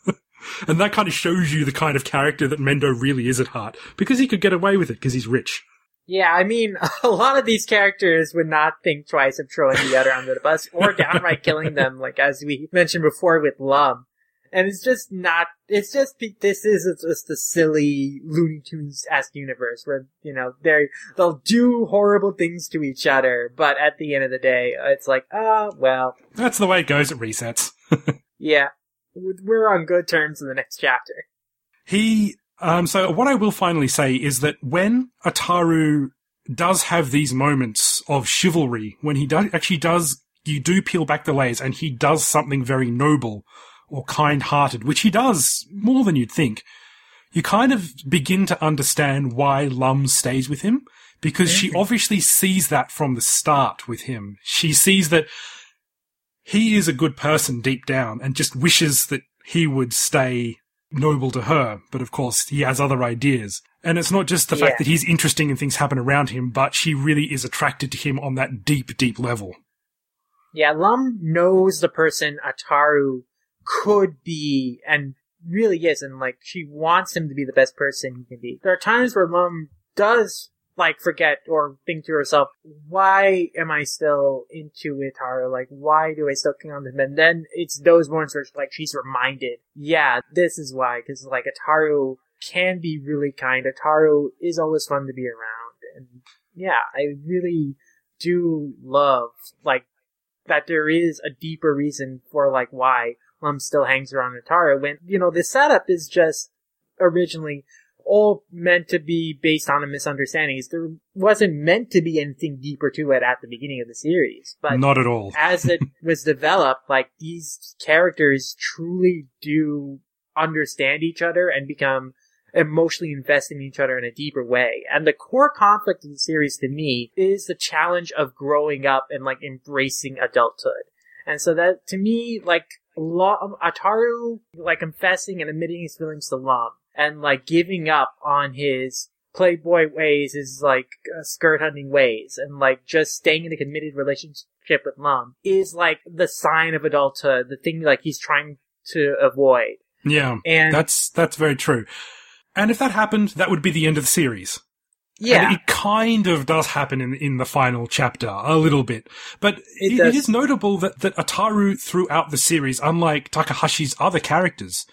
and that kind of shows you the kind of character that Mendou really is at heart. Because he could get away with it because he's rich. Yeah, I mean, a lot of these characters would not think twice of throwing the other under the bus or downright killing them, like as we mentioned before with Lum. And it's just not, it's just, this is just a silly Looney Tunes-esque universe where, you know, they they'll do horrible things to each other, but at the end of the day, it's like, oh, well, That's the way it goes at resets. yeah, we're on good terms in the next chapter. He, um, so what I will finally say is that when Ataru does have these moments of chivalry, when he do- actually does, you do peel back the layers and he does something very noble or kind-hearted, which he does more than you'd think, you kind of begin to understand why Lum stays with him because she obviously sees that from the start with him. She sees that he is a good person deep down and just wishes that he would stay noble to her. But of course, he has other ideas. And it's not just the Yeah. fact that he's interesting and things happen around him, but she really is attracted to him on that deep, deep level. Yeah, Lum knows the person Ataru could be and really is, and like she wants him to be the best person he can be. There are times where Lum does like forget or think to herself, why am I still into Ataru? Like, why do I still cling on to him? And then it's those moments where like she's reminded, yeah, this is why, because like Ataru can be really kind. Ataru is always fun to be around, and yeah, I really do love like that there is a deeper reason for like why Lum still hangs around Ataru when, you know, the setup is just originally all meant to be based on a misunderstanding. There wasn't meant to be anything deeper to it at the beginning of the series. But Not at all. as it was developed, like these characters truly do understand each other and become emotionally invested in each other in a deeper way. And the core conflict of the series to me is the challenge of growing up and like embracing adulthood. And so that to me, like Lo- Ataru, like confessing and admitting his feelings to Lum and like giving up on his playboy ways, his like uh, skirt hunting ways, and like just staying in a committed relationship with Lum is like the sign of adulthood, the thing like he's trying to avoid. Yeah. And That's, that's very true. And if that happened, that would be the end of the series. Yeah, And it kind of does happen in in the final chapter a little bit, but It it, it is notable that that Ataru throughout the series, unlike Takahashi's other characters,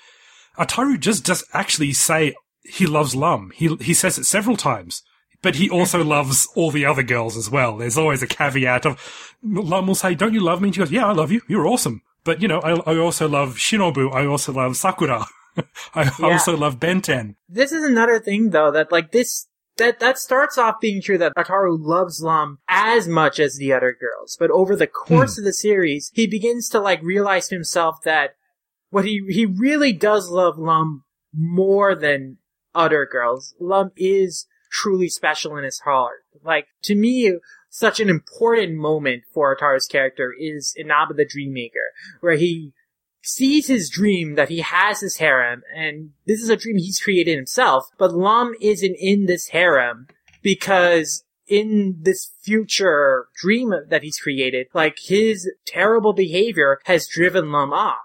Ataru just does actually say he loves Lum. He he says it several times. But he also loves all the other girls as well. There's always a caveat of Lum will say, "Don't you love me?" And she goes, "Yeah, I love you. You're awesome." But you know, I, I also love Shinobu. I also love Sakura. I Yeah. also love Benten. This is another thing though that like this that that starts off being true that Ataru loves Lum as much as the other girls, but over the course hmm. of the series, he begins to like realize to himself that what he he really does love Lum more than other girls. Lum is truly special in his heart. Like to me, such an important moment for Ataru's character is Inaba the Dreammaker, where he sees his dream that he has this harem, and this is a dream he's created himself, but Lum isn't in this harem because in this future dream that he's created, like his terrible behavior has driven Lum off.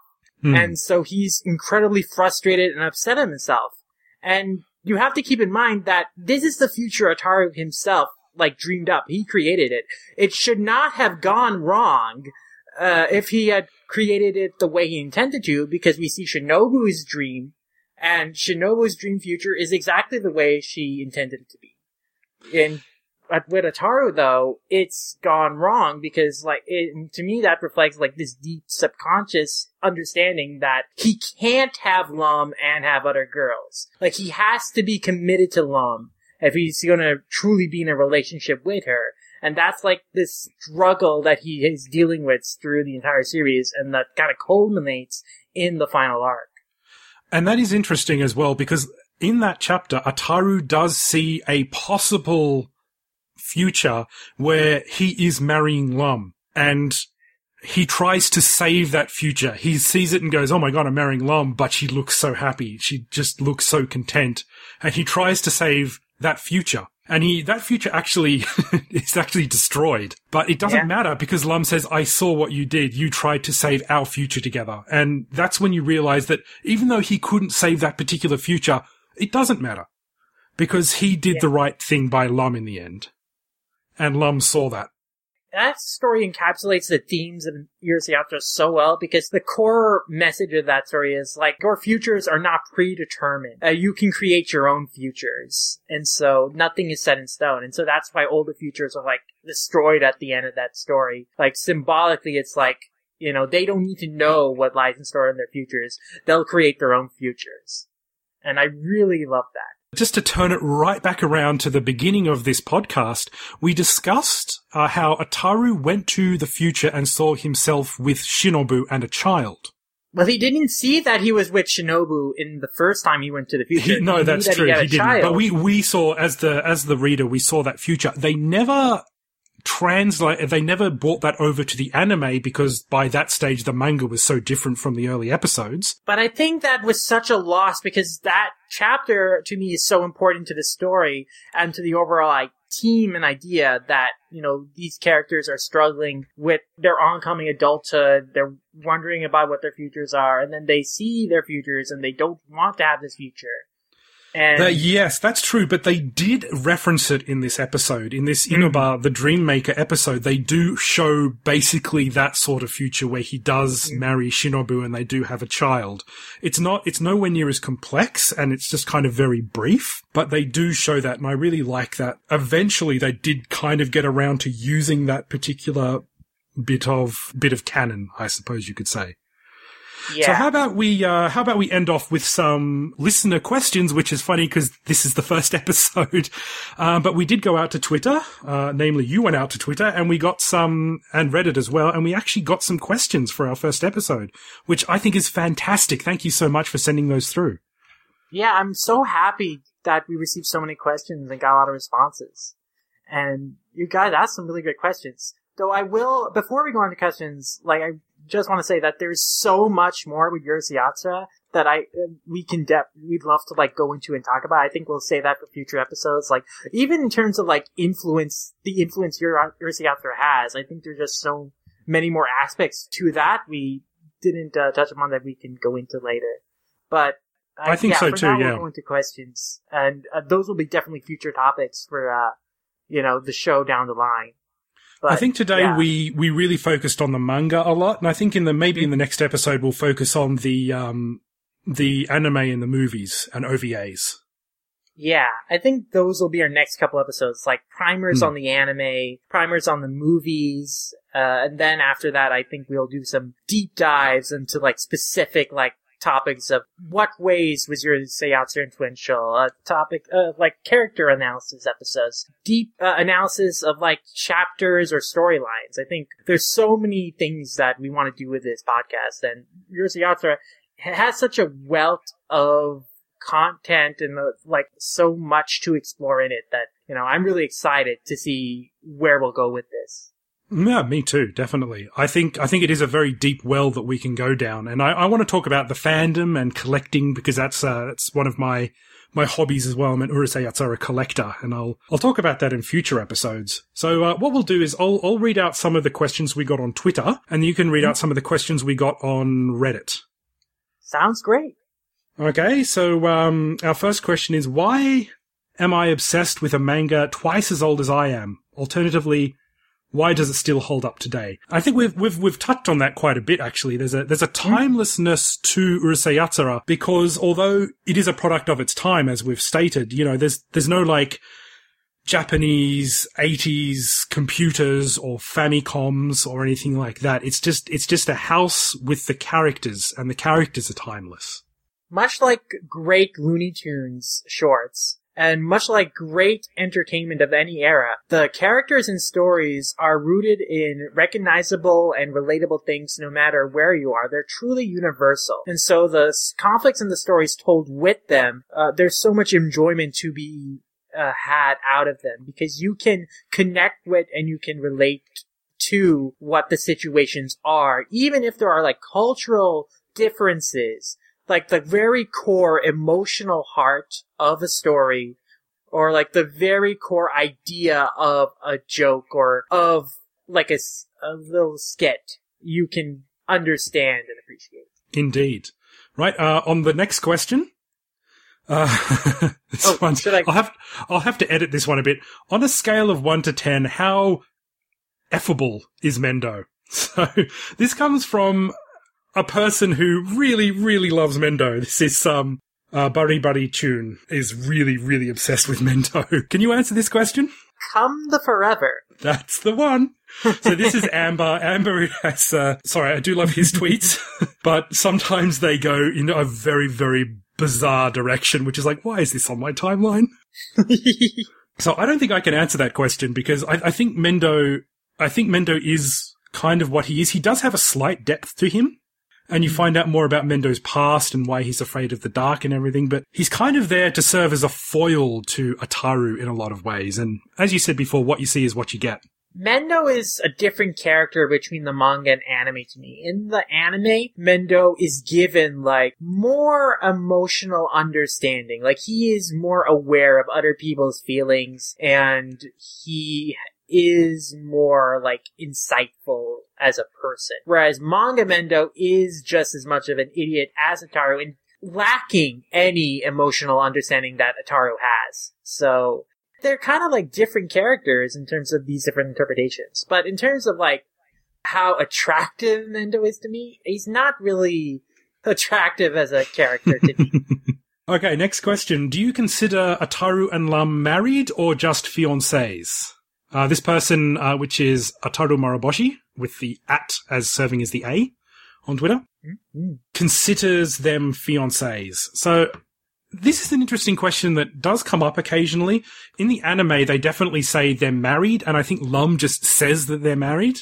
Hmm. And so he's incredibly frustrated and upset at himself. And you have to keep in mind that this is the future Ataru himself, like dreamed up. He created it. It should not have gone wrong, uh, if he had created it the way he intended to, because we see Shinobu's dream, and Shinobu's dream future is exactly the way she intended it to be. In with Ataru though, it's gone wrong because like it, to me that reflects like this deep subconscious understanding that he can't have Lum and have other girls. Like he has to be committed to Lum if he's gonna truly be in a relationship with her. And that's like this struggle that he is dealing with through the entire series and that kind of culminates in the final arc. And that is interesting as well because in that chapter, Ataru does see a possible future where he is marrying Lum and he tries to save that future. He sees it and goes, Oh my God, I'm marrying Lum, but she looks so happy. She just looks so content. And he tries to save that future. And he, that future actually is actually destroyed, but it doesn't Yeah. matter because Lum says, I saw what you did. You tried to save our future together. And that's when you realize that even though he couldn't save that particular future, it doesn't matter because he did Yeah. the right thing by Lum in the end. And Lum saw that. That story encapsulates the themes of Urusei Yatsura so well because the core message of that story is like your futures are not predetermined. Uh, you can create your own futures. And so nothing is set in stone. And so that's why all the futures are like destroyed at the end of that story. Like symbolically, it's like, you know, they don't need to know what lies in store in their futures. They'll create their own futures. And I really love that. Just to turn it right back around to the beginning of this podcast, we discussed uh, how Ataru went to the future and saw himself with Shinobu and a child. Well, he didn't see that he was with Shinobu in the first time he went to the future. He, no, knew that's that true. He, He, didn't. child. But we we saw as the as the reader, we saw that future. They never translate. They never brought that over to the anime because by that stage the manga was so different from the early episodes. But I think that was such a loss because that chapter to me is so important to the story and to the overall like team and idea that, you know, these characters are struggling with their oncoming adulthood. They're wondering about what their futures are and then they see their futures and they don't want to have this future. Uh, yes, that's true, but they did reference it in this episode. In this Inaba, the Dreammaker episode, they do show basically that sort of future where he does marry Shinobu and they do have a child. It's not, it's nowhere near as complex and it's just kind of very brief, but they do show that and I really like that. Eventually they did kind of get around to using that particular bit of, bit of canon, I suppose you could say. Yeah. So how about we uh, how about we end off with some listener questions, which is funny because this is the first episode. Um, but we did go out to Twitter, uh, namely you went out to Twitter, and we got some and Reddit as well, and we actually got some questions for our first episode, which I think is fantastic. Thank you so much for sending those through. Yeah, I'm so happy that we received so many questions and got a lot of responses. And you guys asked some really good questions. Though I will, before we go on to questions, like I just want to say that there's so much more with Yatsura that I, we can de- we'd love to like go into and talk about. I think we'll say that for future episodes. Like, even in terms of like influence, the influence Yatsura has, I think there's just so many more aspects to that we didn't uh, touch upon that we can go into later. But uh, I think yeah, so too, Now yeah. We'll go into questions, and uh, those will be definitely future topics for uh, you know the show down the line. But, I think today yeah. we we really focused on the manga a lot, and I think in the maybe in the next episode we'll focus on the um the anime and the movies and OVAs. Yeah, I think those will be our next couple episodes, like primers Hmm. on the anime, primers on the movies, uh, and then after that, I think we'll do some deep dives into like specific like topics of what ways was your Seiyatsu influential, uh, topic of like character analysis episodes, deep uh, analysis of like chapters or storylines. I think there's so many things that we want to do with this podcast, and Urusei Yatsura has such a wealth of content and uh, like so much to explore in it that you know I'm really excited to see where we'll go with this. Yeah, me too, definitely. I think I think it is a very deep well that we can go down, and I, I want to talk about the fandom and collecting because that's uh, that's one of my my hobbies as well. I'm an Urusei Yatsura collector, and I'll I'll talk about that in future episodes. So uh, what we'll do is I'll I'll read out some of the questions we got on Twitter, and you can read out some of the questions we got on Reddit. Sounds great. Okay, so um, our first question is why am I obsessed with a manga twice as old as I am? Alternatively, why does it still hold up today? I think we've we've we've touched on that quite a bit actually. There's a there's a mm-hmm. timelessness to Urusei Yatsura because although it is a product of its time, as we've stated, you know, there's there's no like Japanese 80s computers or Famicoms or anything like that. It's just it's just a house with the characters, and the characters are timeless. Much like great Looney Tunes shorts, And much like great entertainment of any era, the characters and stories are rooted in recognizable and relatable things no matter where you are. They're truly universal. And so the conflicts and the stories told with them, uh, there's so much enjoyment to be uh, had out of them because you can connect with and you can relate to what the situations are, even if there are like cultural differences, like the very core emotional heart of a story, or like the very core idea of a joke or of like a, a little skit, you can understand and appreciate. Indeed. Right, uh, on the next question. Uh, this Oh, one, should I- I'll have, I'll have to edit this one a bit. On a scale of one to ten, how effable is Mendou? So, this comes from a person who really, really loves Mendou. This is, um, uh, Buddy Buddy Tune is really, really obsessed with Mendou. Can you answer this question? Come the forever. That's the one. So this is Amber. Amber has, uh, sorry, I do love his tweets, but sometimes they go in a very, very bizarre direction, which is like, why is this on my timeline? So I don't think I can answer that question because I, I think Mendou, I think Mendou is kind of what he is. He does have a slight depth to him. And you find out more about Mendou's past and why he's afraid of the dark and everything, but he's kind of there to serve as a foil to Ataru in a lot of ways. And as you said before, what you see is what you get. Mendou is a different character between the manga and anime to me. In the anime, Mendou is given like more emotional understanding. Like he is more aware of other people's feelings and he is more like insightful as a person. Whereas manga Mendou is just as much of an idiot as Ataru and lacking any emotional understanding that Ataru has. So they're kind of like different characters in terms of these different interpretations. But in terms of like how attractive Mendou is to me, he's not really attractive as a character to me. Okay, next question. Do you consider Ataru and Lum married or just fiancés? Uh, this person, uh, which is Ataru Moroboshi, with the at as serving as the A on Twitter, Mm. considers them fiancés. So this is an interesting question that does come up occasionally. In the anime, they definitely say they're married, and I think Lum just says that they're married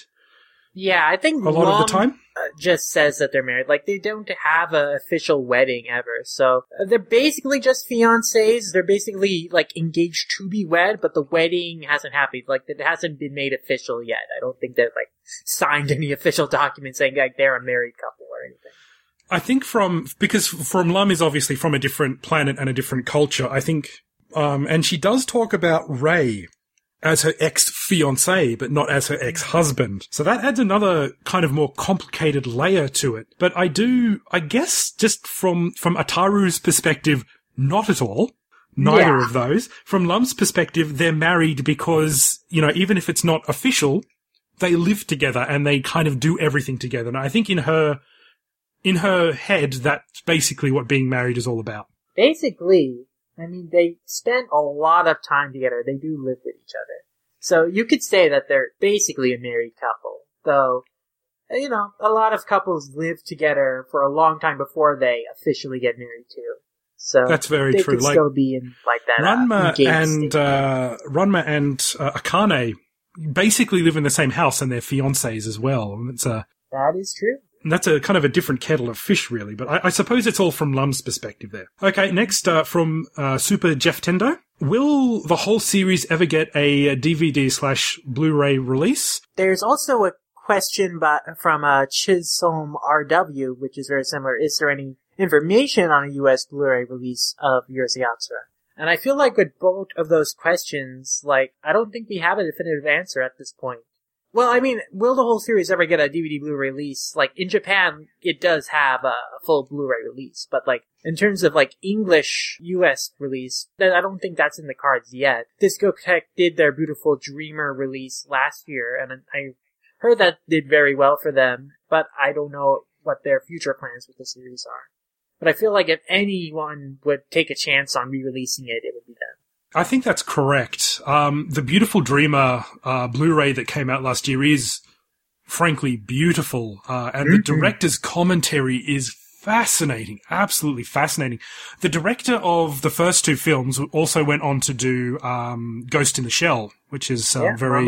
Yeah, I think a lot Lum, of the time. Uh, just says that they're married. Like they don't have an official wedding ever. So uh, they're basically just fiancés. They're basically like engaged to be wed, but the wedding hasn't happened. Like it hasn't been made official yet. I don't think they've like signed any official document saying like they're a married couple or anything. I think from because from Lum is obviously from a different planet and a different culture. I think, um, and she does talk about Rei as her ex fiance, but not as her ex husband. So that adds another kind of more complicated layer to it. But I do, I guess, just from from Ataru's perspective, not at all. Neither Yeah. of those. From Lum's perspective, they're married because you know even if it's not official, they live together and they kind of do everything together. And I think in her in her head, that's basically what being married is all about. basically, I mean, they spend a lot of time together. They do live with each other. So you could say that they're basically a married couple. Though, you know, a lot of couples live together for a long time before they officially get married too. So That's very they true. could Like still be in like that. uh, Ranma engaged and uh, Ranma and uh, Akane basically live in the same house and they're fiancés as well. And it's a that is true. That's a kind of a different kettle of fish, really. But I, I suppose it's all from Lum's perspective there. Okay, next uh, from uh, Super Jeff Tendo. Will the whole series ever get a DVD slash Blu-ray release? There's also a question by, from uh, Chisholm RW, which is very similar. Is there any information on a U.S. Blu-ray release of Yatsura? And I feel like with both of those questions, like, I don't think we have a definitive answer at this point. Well, I mean, will the whole series ever get a DVD Blu-ray release? Like, in Japan, it does have a, full Blu-ray release, but like, in terms of like English US release, I don't think that's in the cards yet. Discotek did their Beautiful Dreamer release last year, and I heard that did very well for them, but I don't know what their future plans with the series are. But I feel like if anyone would take a chance on re-releasing it, it would be them. I think that's correct. Um, the Beautiful Dreamer uh, Blu-ray that came out last year is, frankly, beautiful, uh, and the Mhm. director's commentary is fascinating, absolutely fascinating. The director of the first two films also went on to do um, Ghost in the Shell, which is uh, yeah, very.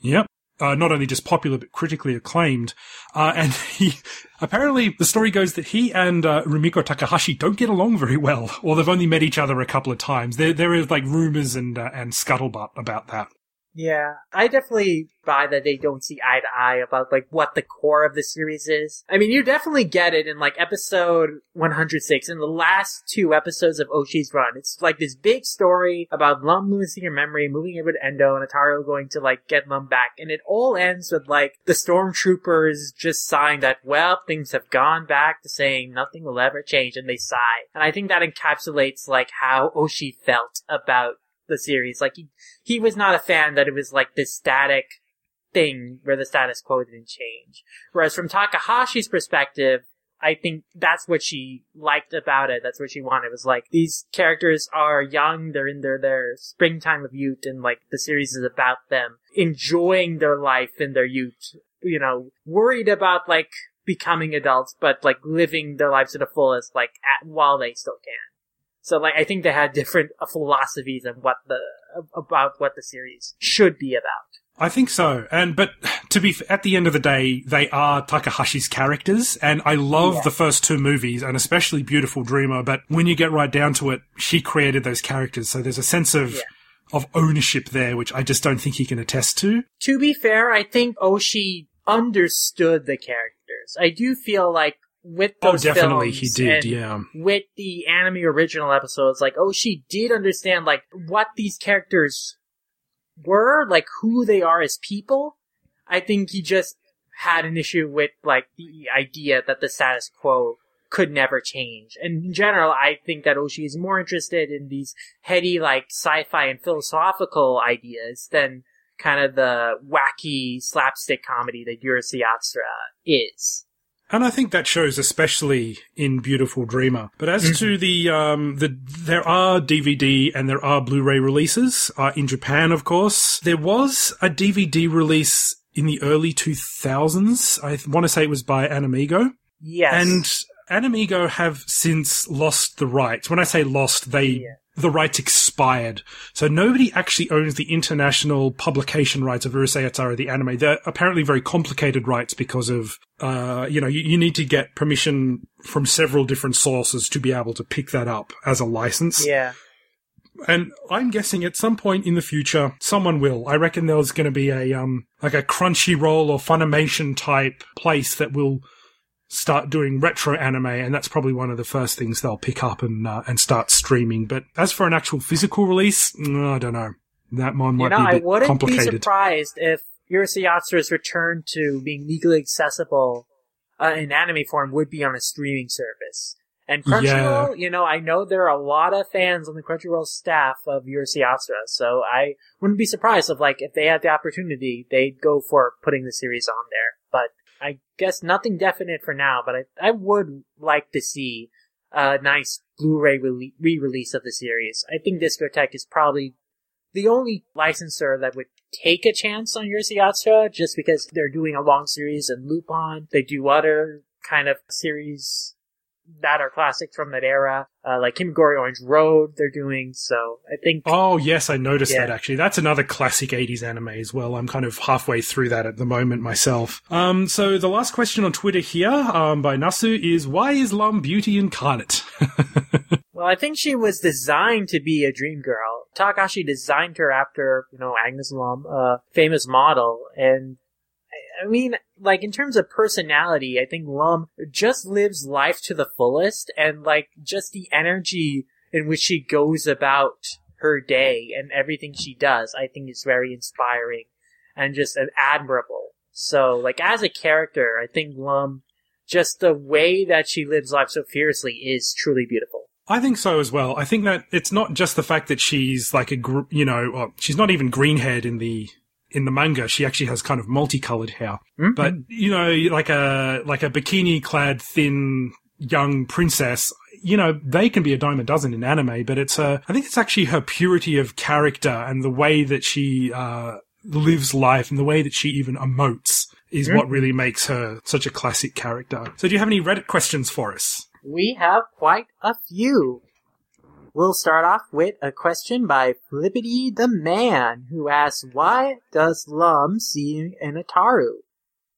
Yep. Uh, not only just popular but critically acclaimed. Uh, and he apparently the story goes that he and uh, Rumiko Takahashi don't get along very well, or they've only met each other a couple of times. There there is like rumors and uh, and scuttlebutt about that. Yeah, I definitely buy that they don't see eye to eye about like what the core of the series is. I mean, you definitely get it in like episode 106 in the last two episodes of Oshii's run. It's like this big story about Lum losing her memory, moving over to Endo, and Ataru going to like get Lum back, and it all ends with like the stormtroopers just sighing that well things have gone back to saying nothing will ever change, and they sigh. And I think that encapsulates like how Oshi felt about the series. Like he he was not a fan that it was like this static thing where the status quo didn't change. Whereas from Takahashi's perspective, I think that's what she liked about it. That's what she wanted. It was like these characters are young, they're in their their springtime of youth, and like the series is about them enjoying their life in their youth. You know, worried about like becoming adults, but like living their lives to the fullest, like at, while they still can. So like I think they had different uh, philosophies of what the about what the series should be about. I think so. And, but to be, at the end of the day, they are Takahashi's characters. And I love Yeah. the first two movies and especially Beautiful Dreamer. But when you get right down to it, she created those characters. So there's a sense of, Yeah. of ownership there, which I just don't think he can attest to. To be fair, I think Oshii understood the characters. I do feel like with Oh, definitely films he did. Yeah. with the anime original episodes, like oh, she did understand like what these characters were, like who they are as people. I think he just had an issue with like the idea that the status quo could never change. And in general, I think that Oshii is more interested in these heady, like sci-fi and philosophical ideas than kind of the wacky slapstick comedy that Urusei Yatsura is. And I think that shows especially in Beautiful Dreamer. But as to the, um, the, there are DVD and there are Blu-ray releases, uh, in Japan, of course. There was a DVD release in the early 2000s. I want to say it was by AnimEigo. Yes. And AnimEigo have since lost the rights. When I say lost, they, Yeah. the rights expired. So nobody actually owns the international publication rights of Urusei Yatsura, the anime. They're apparently very complicated rights because of, uh, you know, you, you need to get permission from several different sources to be able to pick that up as a license. yeah. And I'm guessing at some point in the future, someone will. I reckon there's going to be a, um, like a Crunchyroll or Funimation type place that will start doing retro anime, and that's probably one of the first things they'll pick up and, uh, and start streaming. But as for an actual physical release, mm, I don't know. That one You might know, be a I bit wouldn't be surprised if Yatsura's return to being legally accessible uh, in anime form would be on a streaming service. And Crunchyroll, you know, I know there are a lot of fans on the Crunchyroll staff of Yatsura, so I wouldn't be surprised if, like, if they had the opportunity, they'd go for putting the series on there. But I guess nothing definite for now, but I, I would like to see a nice Blu-ray re-release of the series. I think Discotek is probably the only licensor that would take a chance on Urusei Yatsura just because they're doing a long series and Lupin. They do other kind of series that are classics from that era, uh, like Kimagure Orange Road they're doing. So I think Oh, yes, I noticed Yeah. that actually. That's another classic 80s anime as well. I'm kind of halfway through that at the moment myself. Um, so the last question on Twitter here, um, by Nasu is, why is Lum Beauty incarnate? Well, I think she was designed to be a dream girl. Takahashi designed her after, you know, Agnes Lum, a famous model. And, I- mean, like, in terms of personality, I think Lum just lives life to the fullest and, like, just the energy in which she goes about her day and everything she does, I think is very inspiring and just admirable. So, like, as a character, I think Lum, just the way that she lives life so fiercely is truly beautiful. I think so as well. I think that it's not just the fact that she's like a, gr- you know, she's not even green haired in the, in the manga. She actually has kind of multicolored hair. Mhm. But, you know, like a, like a bikini clad thin young princess, you know, they can be a dime a dozen in anime, but it's uh, I think it's actually her purity of character and the way that she, uh, lives life and the way that she even emotes is what really makes her such a classic character. So do you have any Reddit questions for us? We have quite a few. We'll start off with a question by Flippity the Man, who asks, Why does Lum see an Ataru?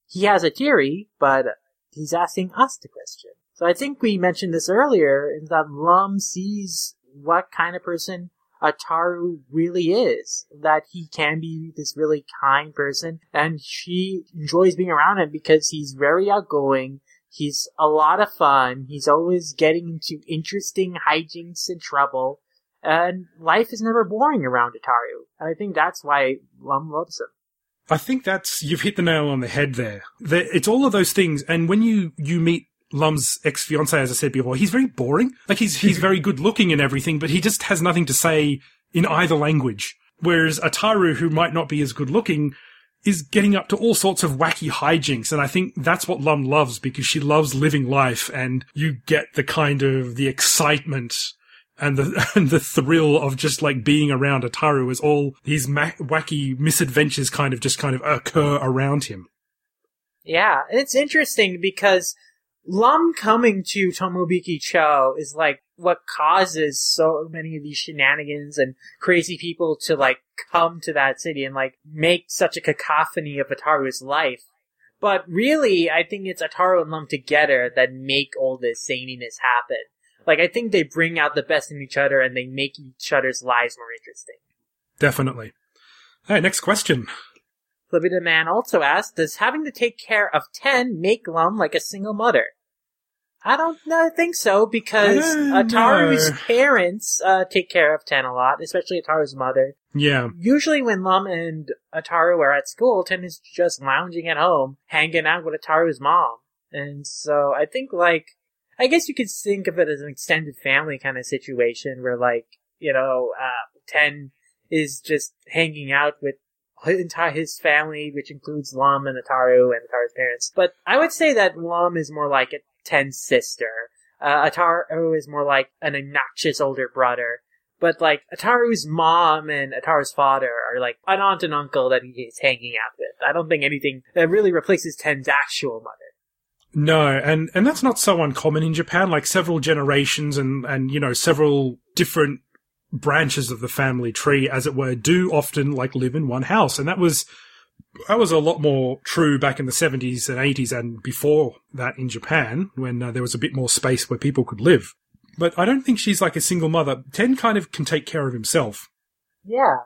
He has a theory, but he's asking us the question. So I think we mentioned this earlier, is that Lum sees what kind of person Ataru really is. That he can be this really kind person, and she enjoys being around him because he's very outgoing, He's a lot of fun. He's always getting into interesting hijinks and trouble. And life is never boring around Ataru. And I think that's why Lum loves him. I think that's you've hit the nail on the head there. it's all of those things, and when you you meet Lum's ex fiance, as I said before, he's very boring. Like he's he's very good looking and everything, but he just has nothing to say in either language. Whereas Ataru, who might not be as good looking, is getting up to all sorts of wacky hijinks. And I think that's what Lum loves because she loves living life and you get the kind of the excitement and the, and the thrill of just like being around Ataru as all these ma- wacky misadventures kind of just kind of occur around him. Yeah, And it's interesting because Lum coming to Tomobiki Cho is like what causes so many of these shenanigans and crazy people to like come to that city and like make such a cacophony of Ataru's life. But really, I think it's Ataru and Lum together that make all this zaniness happen. Like, I think they bring out the best in each other and they make each other's lives more interesting. Definitely. All right, next question. Flippity Man also asked, does having to take care of Ten make Lum like a single mother? I don't know, think so because Ataru's know. parents uh, take care of Ten a lot, especially Ataru's mother. Yeah. Usually, when Lum and Ataru are at school, Ten is just lounging at home, hanging out with Ataru's mom, and so I think like I guess you could think of it as an extended family kind of situation where like you know uh, Ten is just hanging out with his entire his family, which includes Lum and Ataru and Ataru's parents. But I would say that Lum is more like a Ten's sister. Uh, Ataru is more like an obnoxious older brother. But like Ataru's mom and Ataru's father are like an aunt and uncle that he's hanging out with. I don't think anything that really replaces Ten's actual mother. No, and and that's not so uncommon in Japan. Like several generations and and you know several different branches of the family tree, as it were, do often like live in one house, and that was that was a lot more true back in the seventies and eighties and before that in Japan when uh, there was a bit more space where people could live. But I don't think she's like a single mother. Ten kind of can take care of himself. Yeah.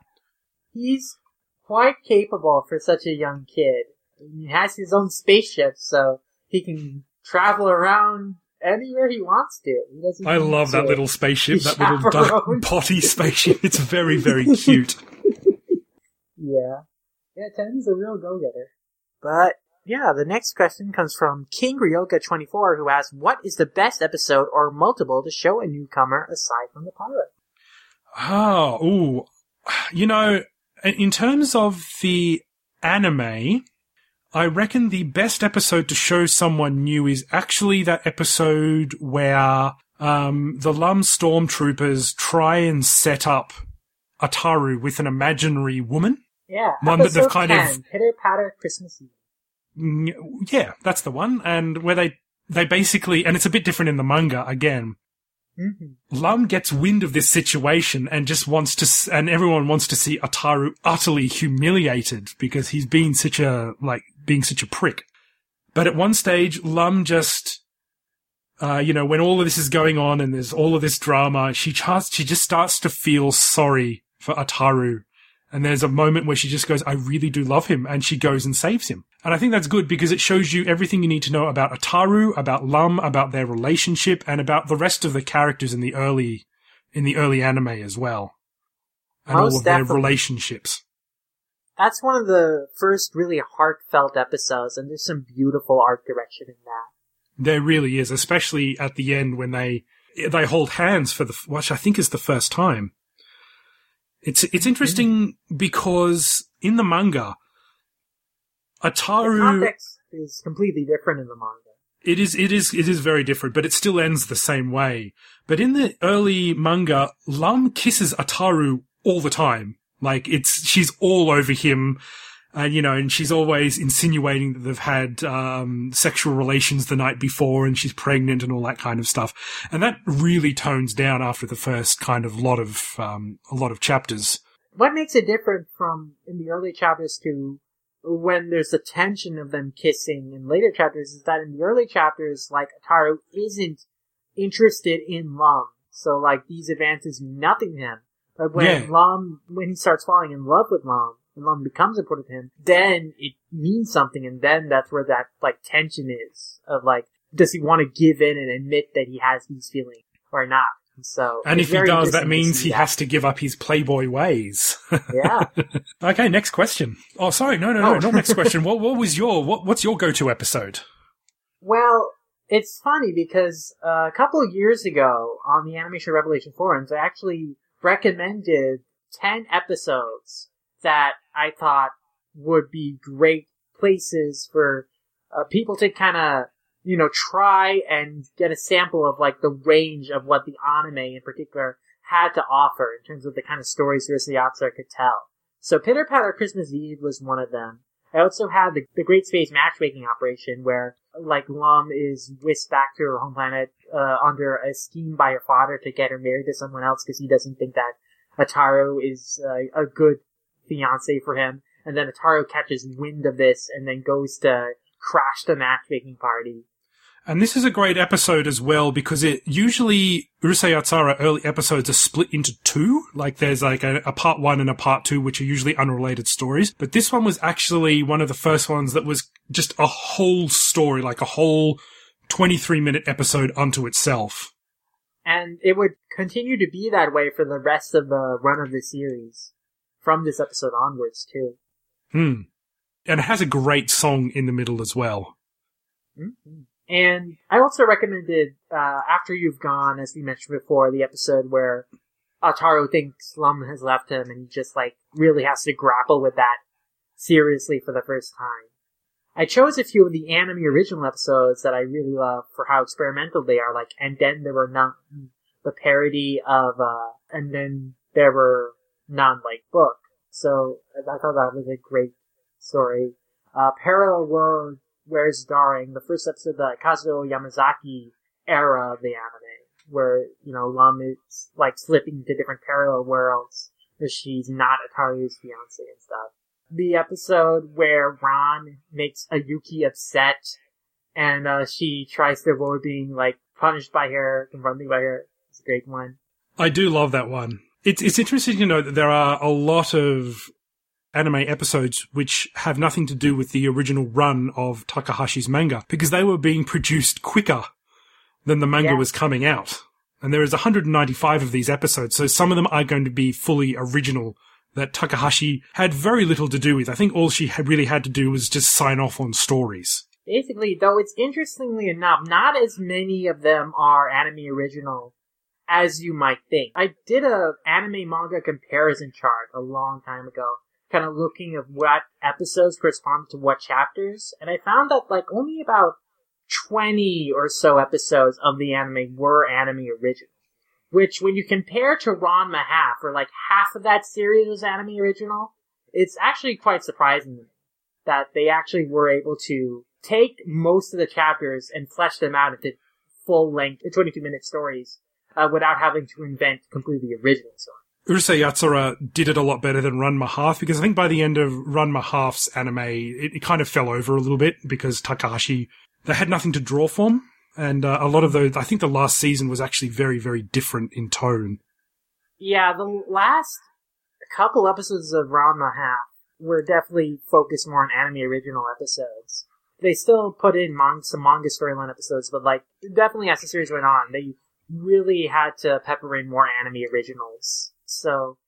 He's quite capable for such a young kid. He has his own spaceship, so he can travel around anywhere he wants to. He doesn't I love that to little spaceship, that little duck potty spaceship. It's very very cute. Yeah. Yeah, Ten's a real go-getter. But, yeah, the next question comes from King Ryoka24 who asks, what is the best episode or multiple to show a newcomer aside from the pilot? Oh, ooh. You know, in terms of the anime, I reckon the best episode to show someone new is actually that episode where um, the Lum stormtroopers try and set up Ataru with an imaginary woman. Yeah, One that they've kind of- 10, Pitter Patter Christmas Eve. Mm, Yeah, that's the one. And where they they basically, and it's a bit different in the manga again. Mm-hmm. Lum gets wind of this situation and just wants to, and everyone wants to see Ataru utterly humiliated because he's been such a, like, being such a prick. But at one stage, Lum just, uh, you know, when all of this is going on and there's all of this drama, she just, she just starts to feel sorry for Ataru. And there's a moment where she just goes, I really do love him. And she goes and saves him. And I think that's good because it shows you everything you need to know about Ataru, about Lum, about their relationship, and about the rest of the characters in the early, in the early anime as well. And Most all of their definitely. relationships. That's one of the first really heartfelt episodes, and there's some beautiful art direction in that. There really is, especially at the end when they, they hold hands for the, which I think is the first time. It's, it's interesting because in the manga, The Ataru, context is completely different in the manga. It is, it is, it is very different, but it still ends the same way. But in the early manga, Lum kisses Ataru all the time. Like it's, she's all over him. And, you know, and she's always insinuating that they've had, um, sexual relations the night before and she's pregnant and all that kind of stuff. And that really tones down after the first kind of lot of, um, a lot of chapters. What makes it different from in the early chapters to when there's the tension of them kissing in later chapters is that in the early chapters, like, Ataru isn't interested in Lum. So, like, these advances mean nothing to him. But when Yeah. Lum, when he starts falling in love with Lum, and becomes important to him, then it means something, and then that's where that, like, tension is. Of, like, does he want to give in and admit that he has these feelings, or not? And so, And if he does, that means he that. has to give up his playboy ways. Yeah. okay, next question. Oh, sorry, no, no, no, Oh. not next question. What, what was your, what, what's your go-to episode? Well, it's funny because uh, a couple of years ago on the Animation Revelation forums, I actually recommended 10 episodes that I thought would be great places for uh, people to kind of, you know, try and get a sample of like the range of what the anime in particular had to offer in terms of the kind of stories Urusei Yatsura could tell. So Pitter Patter Christmas Eve was one of them. I also had the, the Great Space Matchmaking Operation where, like, Lum is whisked back to her home planet, uh, under a scheme by her father to get her married to someone else because he doesn't think that Ataru is uh, a good fiance for him. And then Ataru catches wind of this and then goes to crash the matchmaking party. And this is a great episode as well because it usually Urusei Yatsura early episodes are split into two. Like there's like a, a part one and a part two, which are usually unrelated stories. But this one was actually one of the first ones that was just a whole story, like a whole 23 minute episode unto itself. And it would continue to be that way for the rest of the run of the series. From this episode onwards, too. Hmm. And it has a great song in the middle as well. Mm-hmm. And I also recommended, uh, After You've Gone, as we mentioned before, the episode where Ataru thinks Lum has left him and he just, like, really has to grapple with that seriously for the first time. I chose a few of the anime original episodes that I really love for how experimental they are, like, and then there were none, the parody of, uh, and then there were none, like, book. So, I thought that was a great story. Uh, Parallel World Where's Daring, the first episode of the Kazuo Yamazaki era of the anime, where, you know, Lum is, like, slipping into different parallel worlds, because she's not Ataru's fiance and stuff. The episode where Ran makes Oyuki upset, and, uh, she tries to avoid being, like, punished by her, confronted by her. It's a great one. I do love that one. It's, it's interesting to know that there are a lot of anime episodes which have nothing to do with the original run of Takahashi's manga because they were being produced quicker than the manga Yeah. was coming out. And there is 195 of these episodes, so some of them are going to be fully original that Takahashi had very little to do with. I think all she had really had to do was just sign off on stories. Basically, though it's interestingly enough, not as many of them are anime original as you might think. I did a anime manga comparison chart a long time ago, kind of looking at what episodes correspond to what chapters, and I found that like only about 20 or so episodes of the anime were anime original. Which, when you compare to Ranma Half, or like half of that series was anime original, it's actually quite surprising that they actually were able to take most of the chapters and flesh them out into full length, 22 minute stories, uh, without having to invent completely original stories. Urusei Yatsura did it a lot better than Ranma Half because I think by the end of Ranma Half's anime, it, it kind of fell over a little bit because Takahashi, they had nothing to draw from. And uh, a lot of those, I think the last season was actually very, very different in tone. Yeah, the last couple episodes of Ranma Half were definitely focused more on anime original episodes. They still put in mon- some manga storyline episodes, but like, definitely as the series went on, they really had to pepper in more anime originals. So,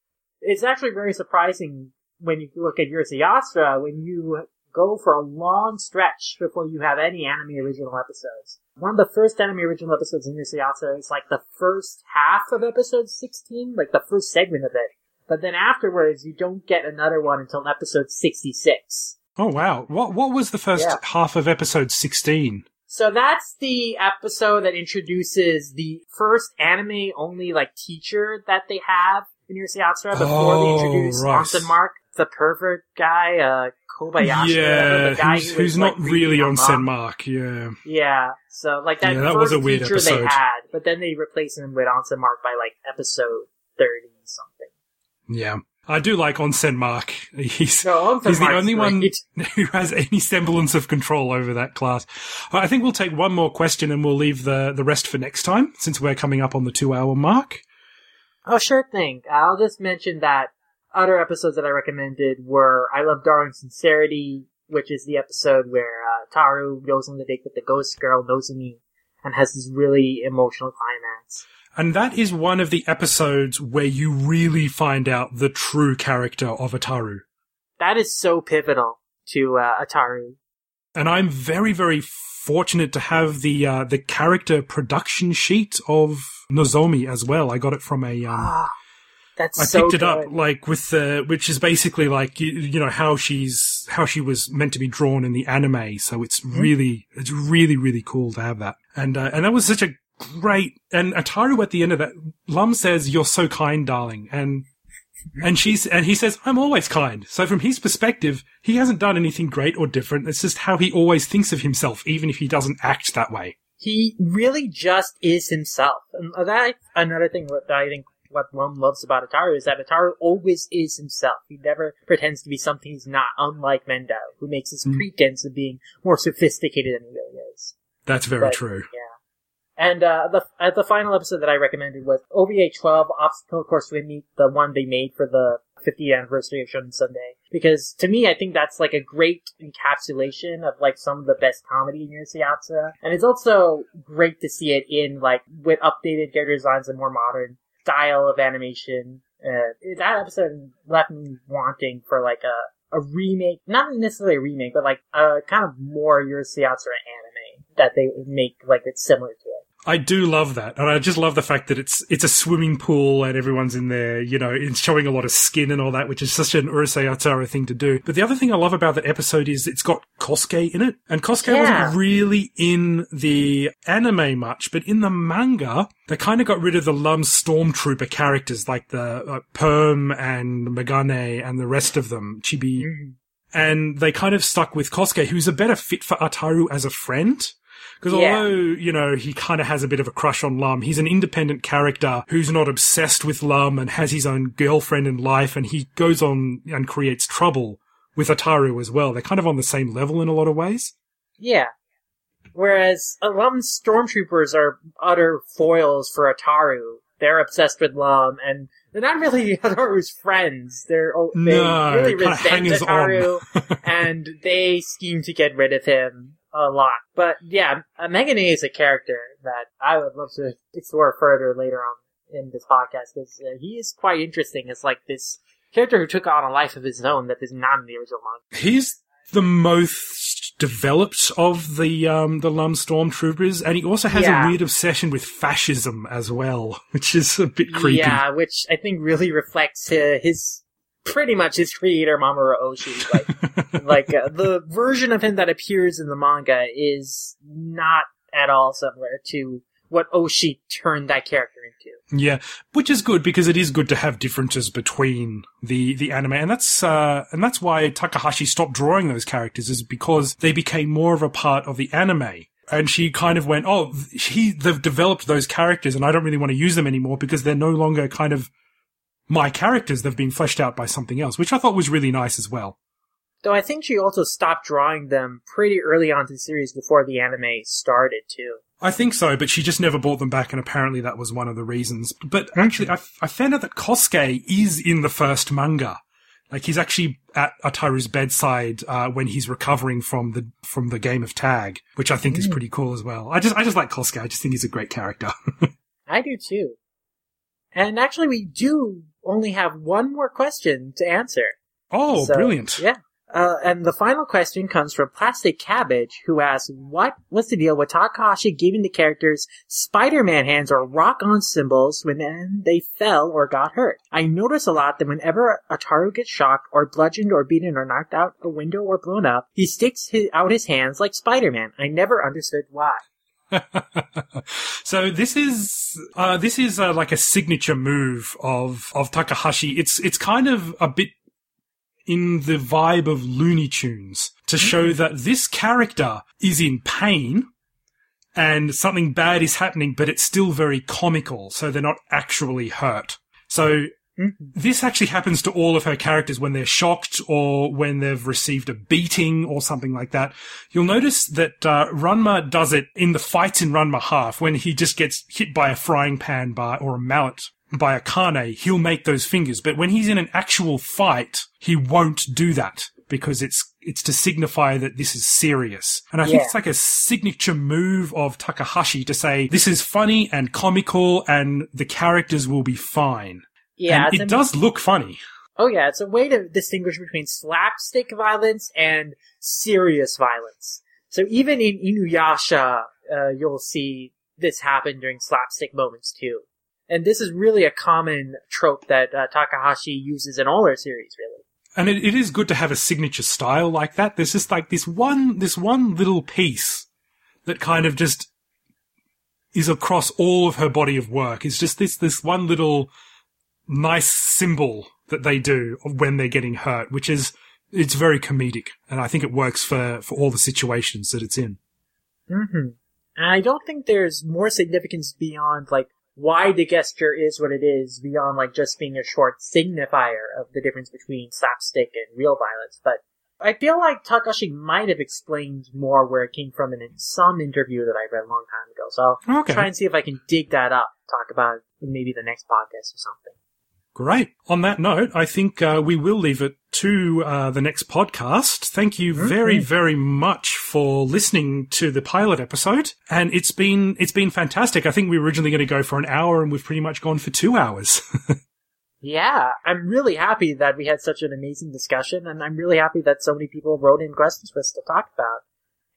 it's actually very surprising when you look at Urusei Yatsura, when you go for a long stretch before you have any anime original episodes. One of the first anime original episodes in Urusei Yatsura is like the first half of episode 16, like the first segment of it. But then afterwards, you don't get another one until episode 66. Oh wow! What what was the first Yeah. half of episode sixteen? So that's the episode that introduces the first anime only like teacher that they have in Urusei Yatsura before Oh, they introduce right. Onsen Mark. the pervert guy, uh, Kobayashi. yeah, the guy who's, who who's was, not really on them up. Senmark. Yeah, Yeah, so like that, Yeah, that first was a weird teacher episode. they had, but then they replaced him with Onsen Mark by like episode thirty something. yeah. I do like Onsen Mark. He's Onsen He's the Mark's only one who has any semblance of control over that class. I think we'll take one more question and we'll leave the, the rest for next time, since we're coming up on the two hour mark. Oh, sure thing. I'll just mention that other episodes that I recommended were I Love Darling Sincerity, which is the episode where uh, Taru goes on the date with the ghost girl Nozomi and has this really emotional climax. And that is one of the episodes where you really find out the true character of Ataru. That is so pivotal to uh, Ataru. And I'm very, very fortunate to have the uh, the character production sheet of Nozomi as well. I got it from a um, Ah, that's I so picked it up like with the, which is basically like you, you know how she's how she was meant to be drawn in the anime. So it's Mm-hmm. really it's really really cool to have that. And uh, and that was such a great and Ataru at the end of that, Lum says, "You're so kind, darling," and and she's and he says, "I'm always kind." So from his perspective, he hasn't done anything great or different. It's just how he always thinks of himself, even if he doesn't act that way. He really just is himself. And that another thing that I think what Lum loves about Ataru is that Ataru always is himself. He never pretends to be something he's not, unlike Mendou, who makes this Mm. pretense of being more sophisticated than he really is. That's very But, true. Yeah. And uh, the uh, the final episode that I recommended was OVA 12 Obstacle Course Swim Meet, the one they made for the 50th anniversary of Shonen Sunday. Because to me, I think that's like a great encapsulation of like some of the best comedy in Urusei Yatsura. And it's also great to see it in like with updated character designs and more modern style of animation. Uh, that episode left me wanting for like a, a remake, not necessarily a remake, but like a kind of more Urusei Yatsura anime that they make like it's similar to it. I do love that, and I just love the fact that it's it's a swimming pool and everyone's in there, you know, it's showing a lot of skin and all that, which is such an Urusei Yatsura thing to do. But the other thing I love about that episode is it's got Kosuke in it, and Kosuke Yeah. wasn't really in the anime much, but in the manga, they kind of got rid of the Lum Stormtrooper characters like the uh, Perm and Megane and the rest of them, Chibi, and they kind of stuck with Kosuke, who's a better fit for Ataru as a friend. Because Yeah. although, you know, he kind of has a bit of a crush on Lum, he's an independent character who's not obsessed with Lum and has his own girlfriend in life, and he goes on and creates trouble with Ataru as well. They're kind of on the same level in a lot of ways. Yeah. Whereas uh, Lum stormtroopers are utter foils for Ataru. They're obsessed with Lum, and they're not really Ataru's friends. They're they No, really resent Ataru, and they scheme to get rid of him a lot. But yeah, uh, Megane is a character that I would love to explore further later on in this podcast because uh, he is quite interesting. It's like this character who took on a life of his own that is not in the original manga. He's the most developed of the um, the Lum stormtroopers, and he also has Yeah. a weird obsession with fascism as well, which is a bit creepy. Yeah, which I think really reflects uh, his pretty much his creator Mamoru Oshii. Like, like uh, the version of him that appears in the manga is not at all similar to what Oshii turned that character into. Yeah, which is good because it is good to have differences between the the anime, and that's uh, and that's why Takahashi stopped drawing those characters is because they became more of a part of the anime. And she kind of went, "Oh, he they've developed those characters, and I don't really want to use them anymore because they're no longer kind of my characters. They've been fleshed out by something else," which I thought was really nice as well. Though I think she also stopped drawing them pretty early on to the series before the anime started too. I think so, but she just never brought them back, and apparently that was one of the reasons. But actually, I, I found out that Kosuke is in the first manga. Like he's actually at Ataru's bedside uh, when he's recovering from the from the game of tag, which I think is pretty cool as well. I just I just like Kosuke. I just think he's a great character. I do too. And actually, we do only have one more question to answer. oh, So, brilliant! Yeah. Uh, and the final question comes from Plastic Cabbage, who asks, what was the deal with Takahashi giving the characters Spider-Man hands or rock-on symbols when they fell or got hurt? I notice a lot that whenever Ataru gets shocked or bludgeoned or beaten or knocked out a window or blown up, he sticks his, out his hands like Spider-Man. I never understood why. so this is uh, this is uh, like a signature move of of Takahashi. It's it's kind of a bit in the vibe of Looney Tunes to show that this character is in pain and something bad is happening, but it's still very comical, so they're not actually hurt. So this actually happens to all of her characters when they're shocked or when they've received a beating or something like that. You'll notice that uh, Ranma does it in the fights in Ranma Half when he just gets hit by a frying pan by or a mallet by Akane, he'll make those fingers. But when he's in an actual fight, he won't do that because it's it's to signify that this is serious. And I think it's like a signature move of Takahashi to say this is funny and comical and the characters will be fine. Yeah, it does look funny. Oh yeah, it's a way to distinguish between slapstick violence and serious violence. So even in Inuyasha, uh, you'll see this happen during slapstick moments too. And this is really a common trope that uh, Takahashi uses in all her series, really. And it, it is good to have a signature style like that. There's just like this one, this one little piece that kind of just is across all of her body of work. It's just this, this one little nice symbol that they do when they're getting hurt, which is, it's very comedic. And I think it works for, for all the situations that it's in. Mm-hmm. And I don't think there's more significance beyond like why the gesture is what it is beyond like just being a short signifier of the difference between slapstick and real violence. But I feel like Takahashi might have explained more where it came from in some interview that I read a long time ago. So I'll Okay. try and see if I can dig that up, talk about it in maybe the next podcast or something. Great. On that note, I think uh, we will leave it to uh, the next podcast. Thank you very, very much for listening to the pilot episode, and it's been it's been fantastic. I think we were originally going to go for an hour, and we've pretty much gone for two hours. Yeah, I'm really happy that we had such an amazing discussion, and I'm really happy that so many people wrote in questions for us to talk about.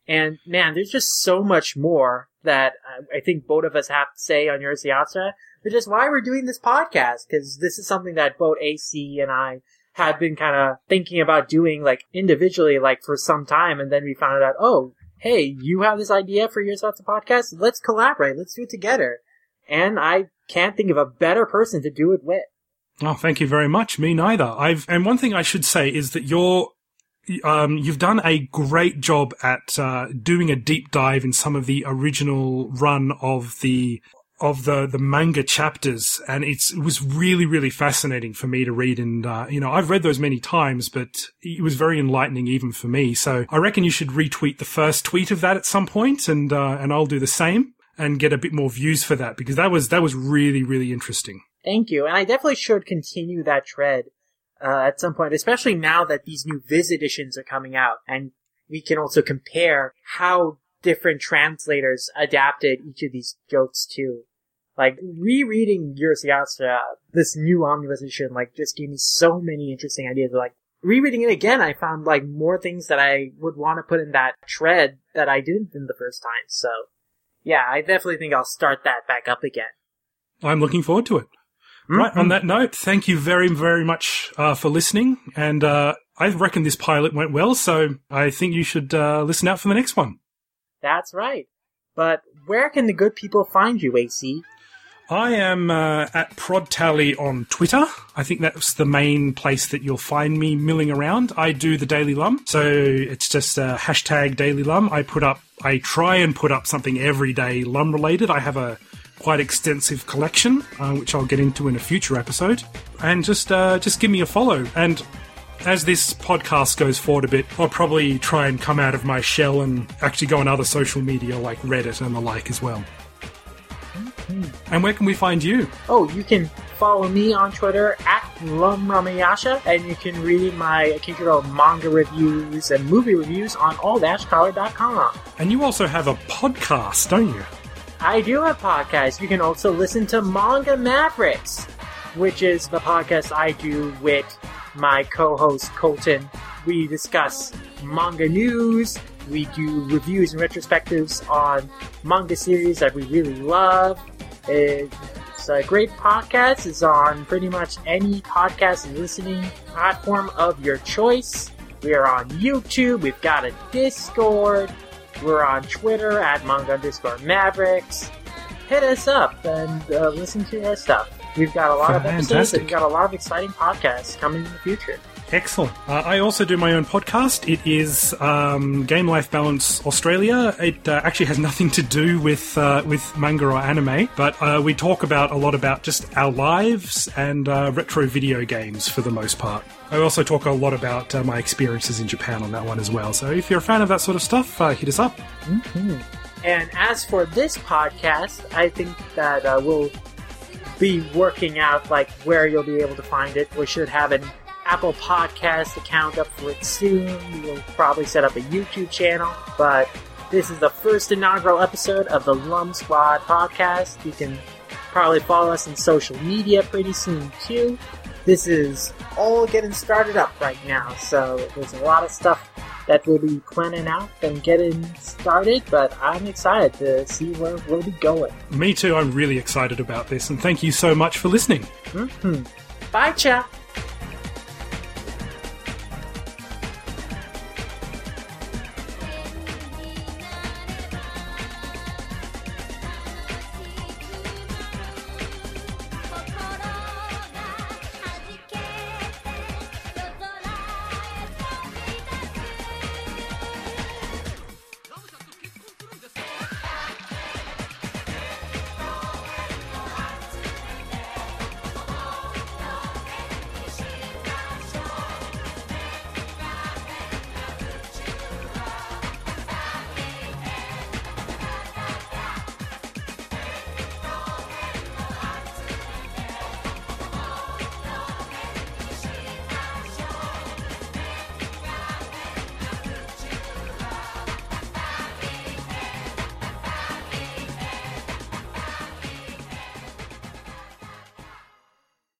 And man, there's just so much more that I, think both of us have to say on Your Yatra, which is why we're doing this podcast, because this is something that both AC and I had been kind of thinking about doing, like, individually, like, for some time, and then we found out, oh, hey, you have this idea for Your Yatra podcast? Let's collaborate, let's do it together. And I can't think of a better person to do it with. oh, thank you very much. Me neither. I've and one thing I should say is that you're. Um, you've done a great job at uh, doing a deep dive in some of the original run of the of the the manga chapters, and it's it was really really fascinating for me to read. And uh, you know, I've read those many times, but it was very enlightening even for me. So I reckon you should retweet the first tweet of that at some point, and uh, and I'll do the same and get a bit more views for that because that was that was really really interesting. Thank you. And I definitely should continue that tread uh, at some point, especially now that these new Viz editions are coming out. And we can also compare how different translators adapted each of these jokes to. Like, rereading Urusei Yatsura, this new omnibus edition, like, just gave me so many interesting ideas. Like, rereading it again, I found, like, more things that I would want to put in that tread that I didn't in the first time. So, yeah, I definitely think I'll start that back up again. I'm looking forward to it. Right. On that note, thank you very, very much uh, for listening. And uh, I reckon this pilot went well, so I think you should uh, listen out for the next one. That's right. But where can the good people find you, AC? I am uh, at ProdTally on Twitter. I think that's the main place that you'll find me milling around. I do the Daily Lum, so it's just uh, hashtag Daily Lum. I put up, I try and put up something every day Lum related. I have a quite extensive collection, uh, which I'll get into in a future episode. And just uh, just give me a follow. And as this podcast goes forward a bit, I'll probably try and come out of my shell and actually go on other social media like Reddit and the like as well. And where can we find you? Oh, you can follow me on Twitter at LumRamayasha, and you can read my occasional manga reviews and movie reviews on all-color.com. And you also have a podcast, don't you? I do have podcasts. You can also listen to Manga Mavericks, which is the podcast I do with my co-host Colton. We discuss manga news. We do reviews and retrospectives on manga series that we really love. It's a great podcast. It's on pretty much any podcast listening platform of your choice. We are on YouTube. We've got a Discord. We're on Twitter at manga underscore mavericks. Hit us up and uh, listen to our stuff. We've got a lot of episodes and we've got a lot of exciting podcasts coming in the future. Excellent. Uh, I also do my own podcast. It is um, Game Life Balance Australia. It uh, actually has nothing to do with uh, with manga or anime, but uh, we talk about a lot about just our lives and uh, retro video games for the most part. I also talk a lot about uh, my experiences in Japan on that one as well. So if you're a fan of that sort of stuff, hit us up. Mm-hmm. And as for this podcast, I think that we'll be working out like where you'll be able to find it. We should have an Apple Podcast account up for it soon. We'll probably set up a YouTube channel, but this is the first inaugural episode of the Lum Squad podcast. You can probably follow us on social media pretty soon too. This is all getting started up right now, so there's a lot of stuff that we'll be planning out and getting started, but I'm excited to see where we'll be going. Me too, I'm really excited about this, and thank you so much for listening. Mm-hmm. Bye, chat.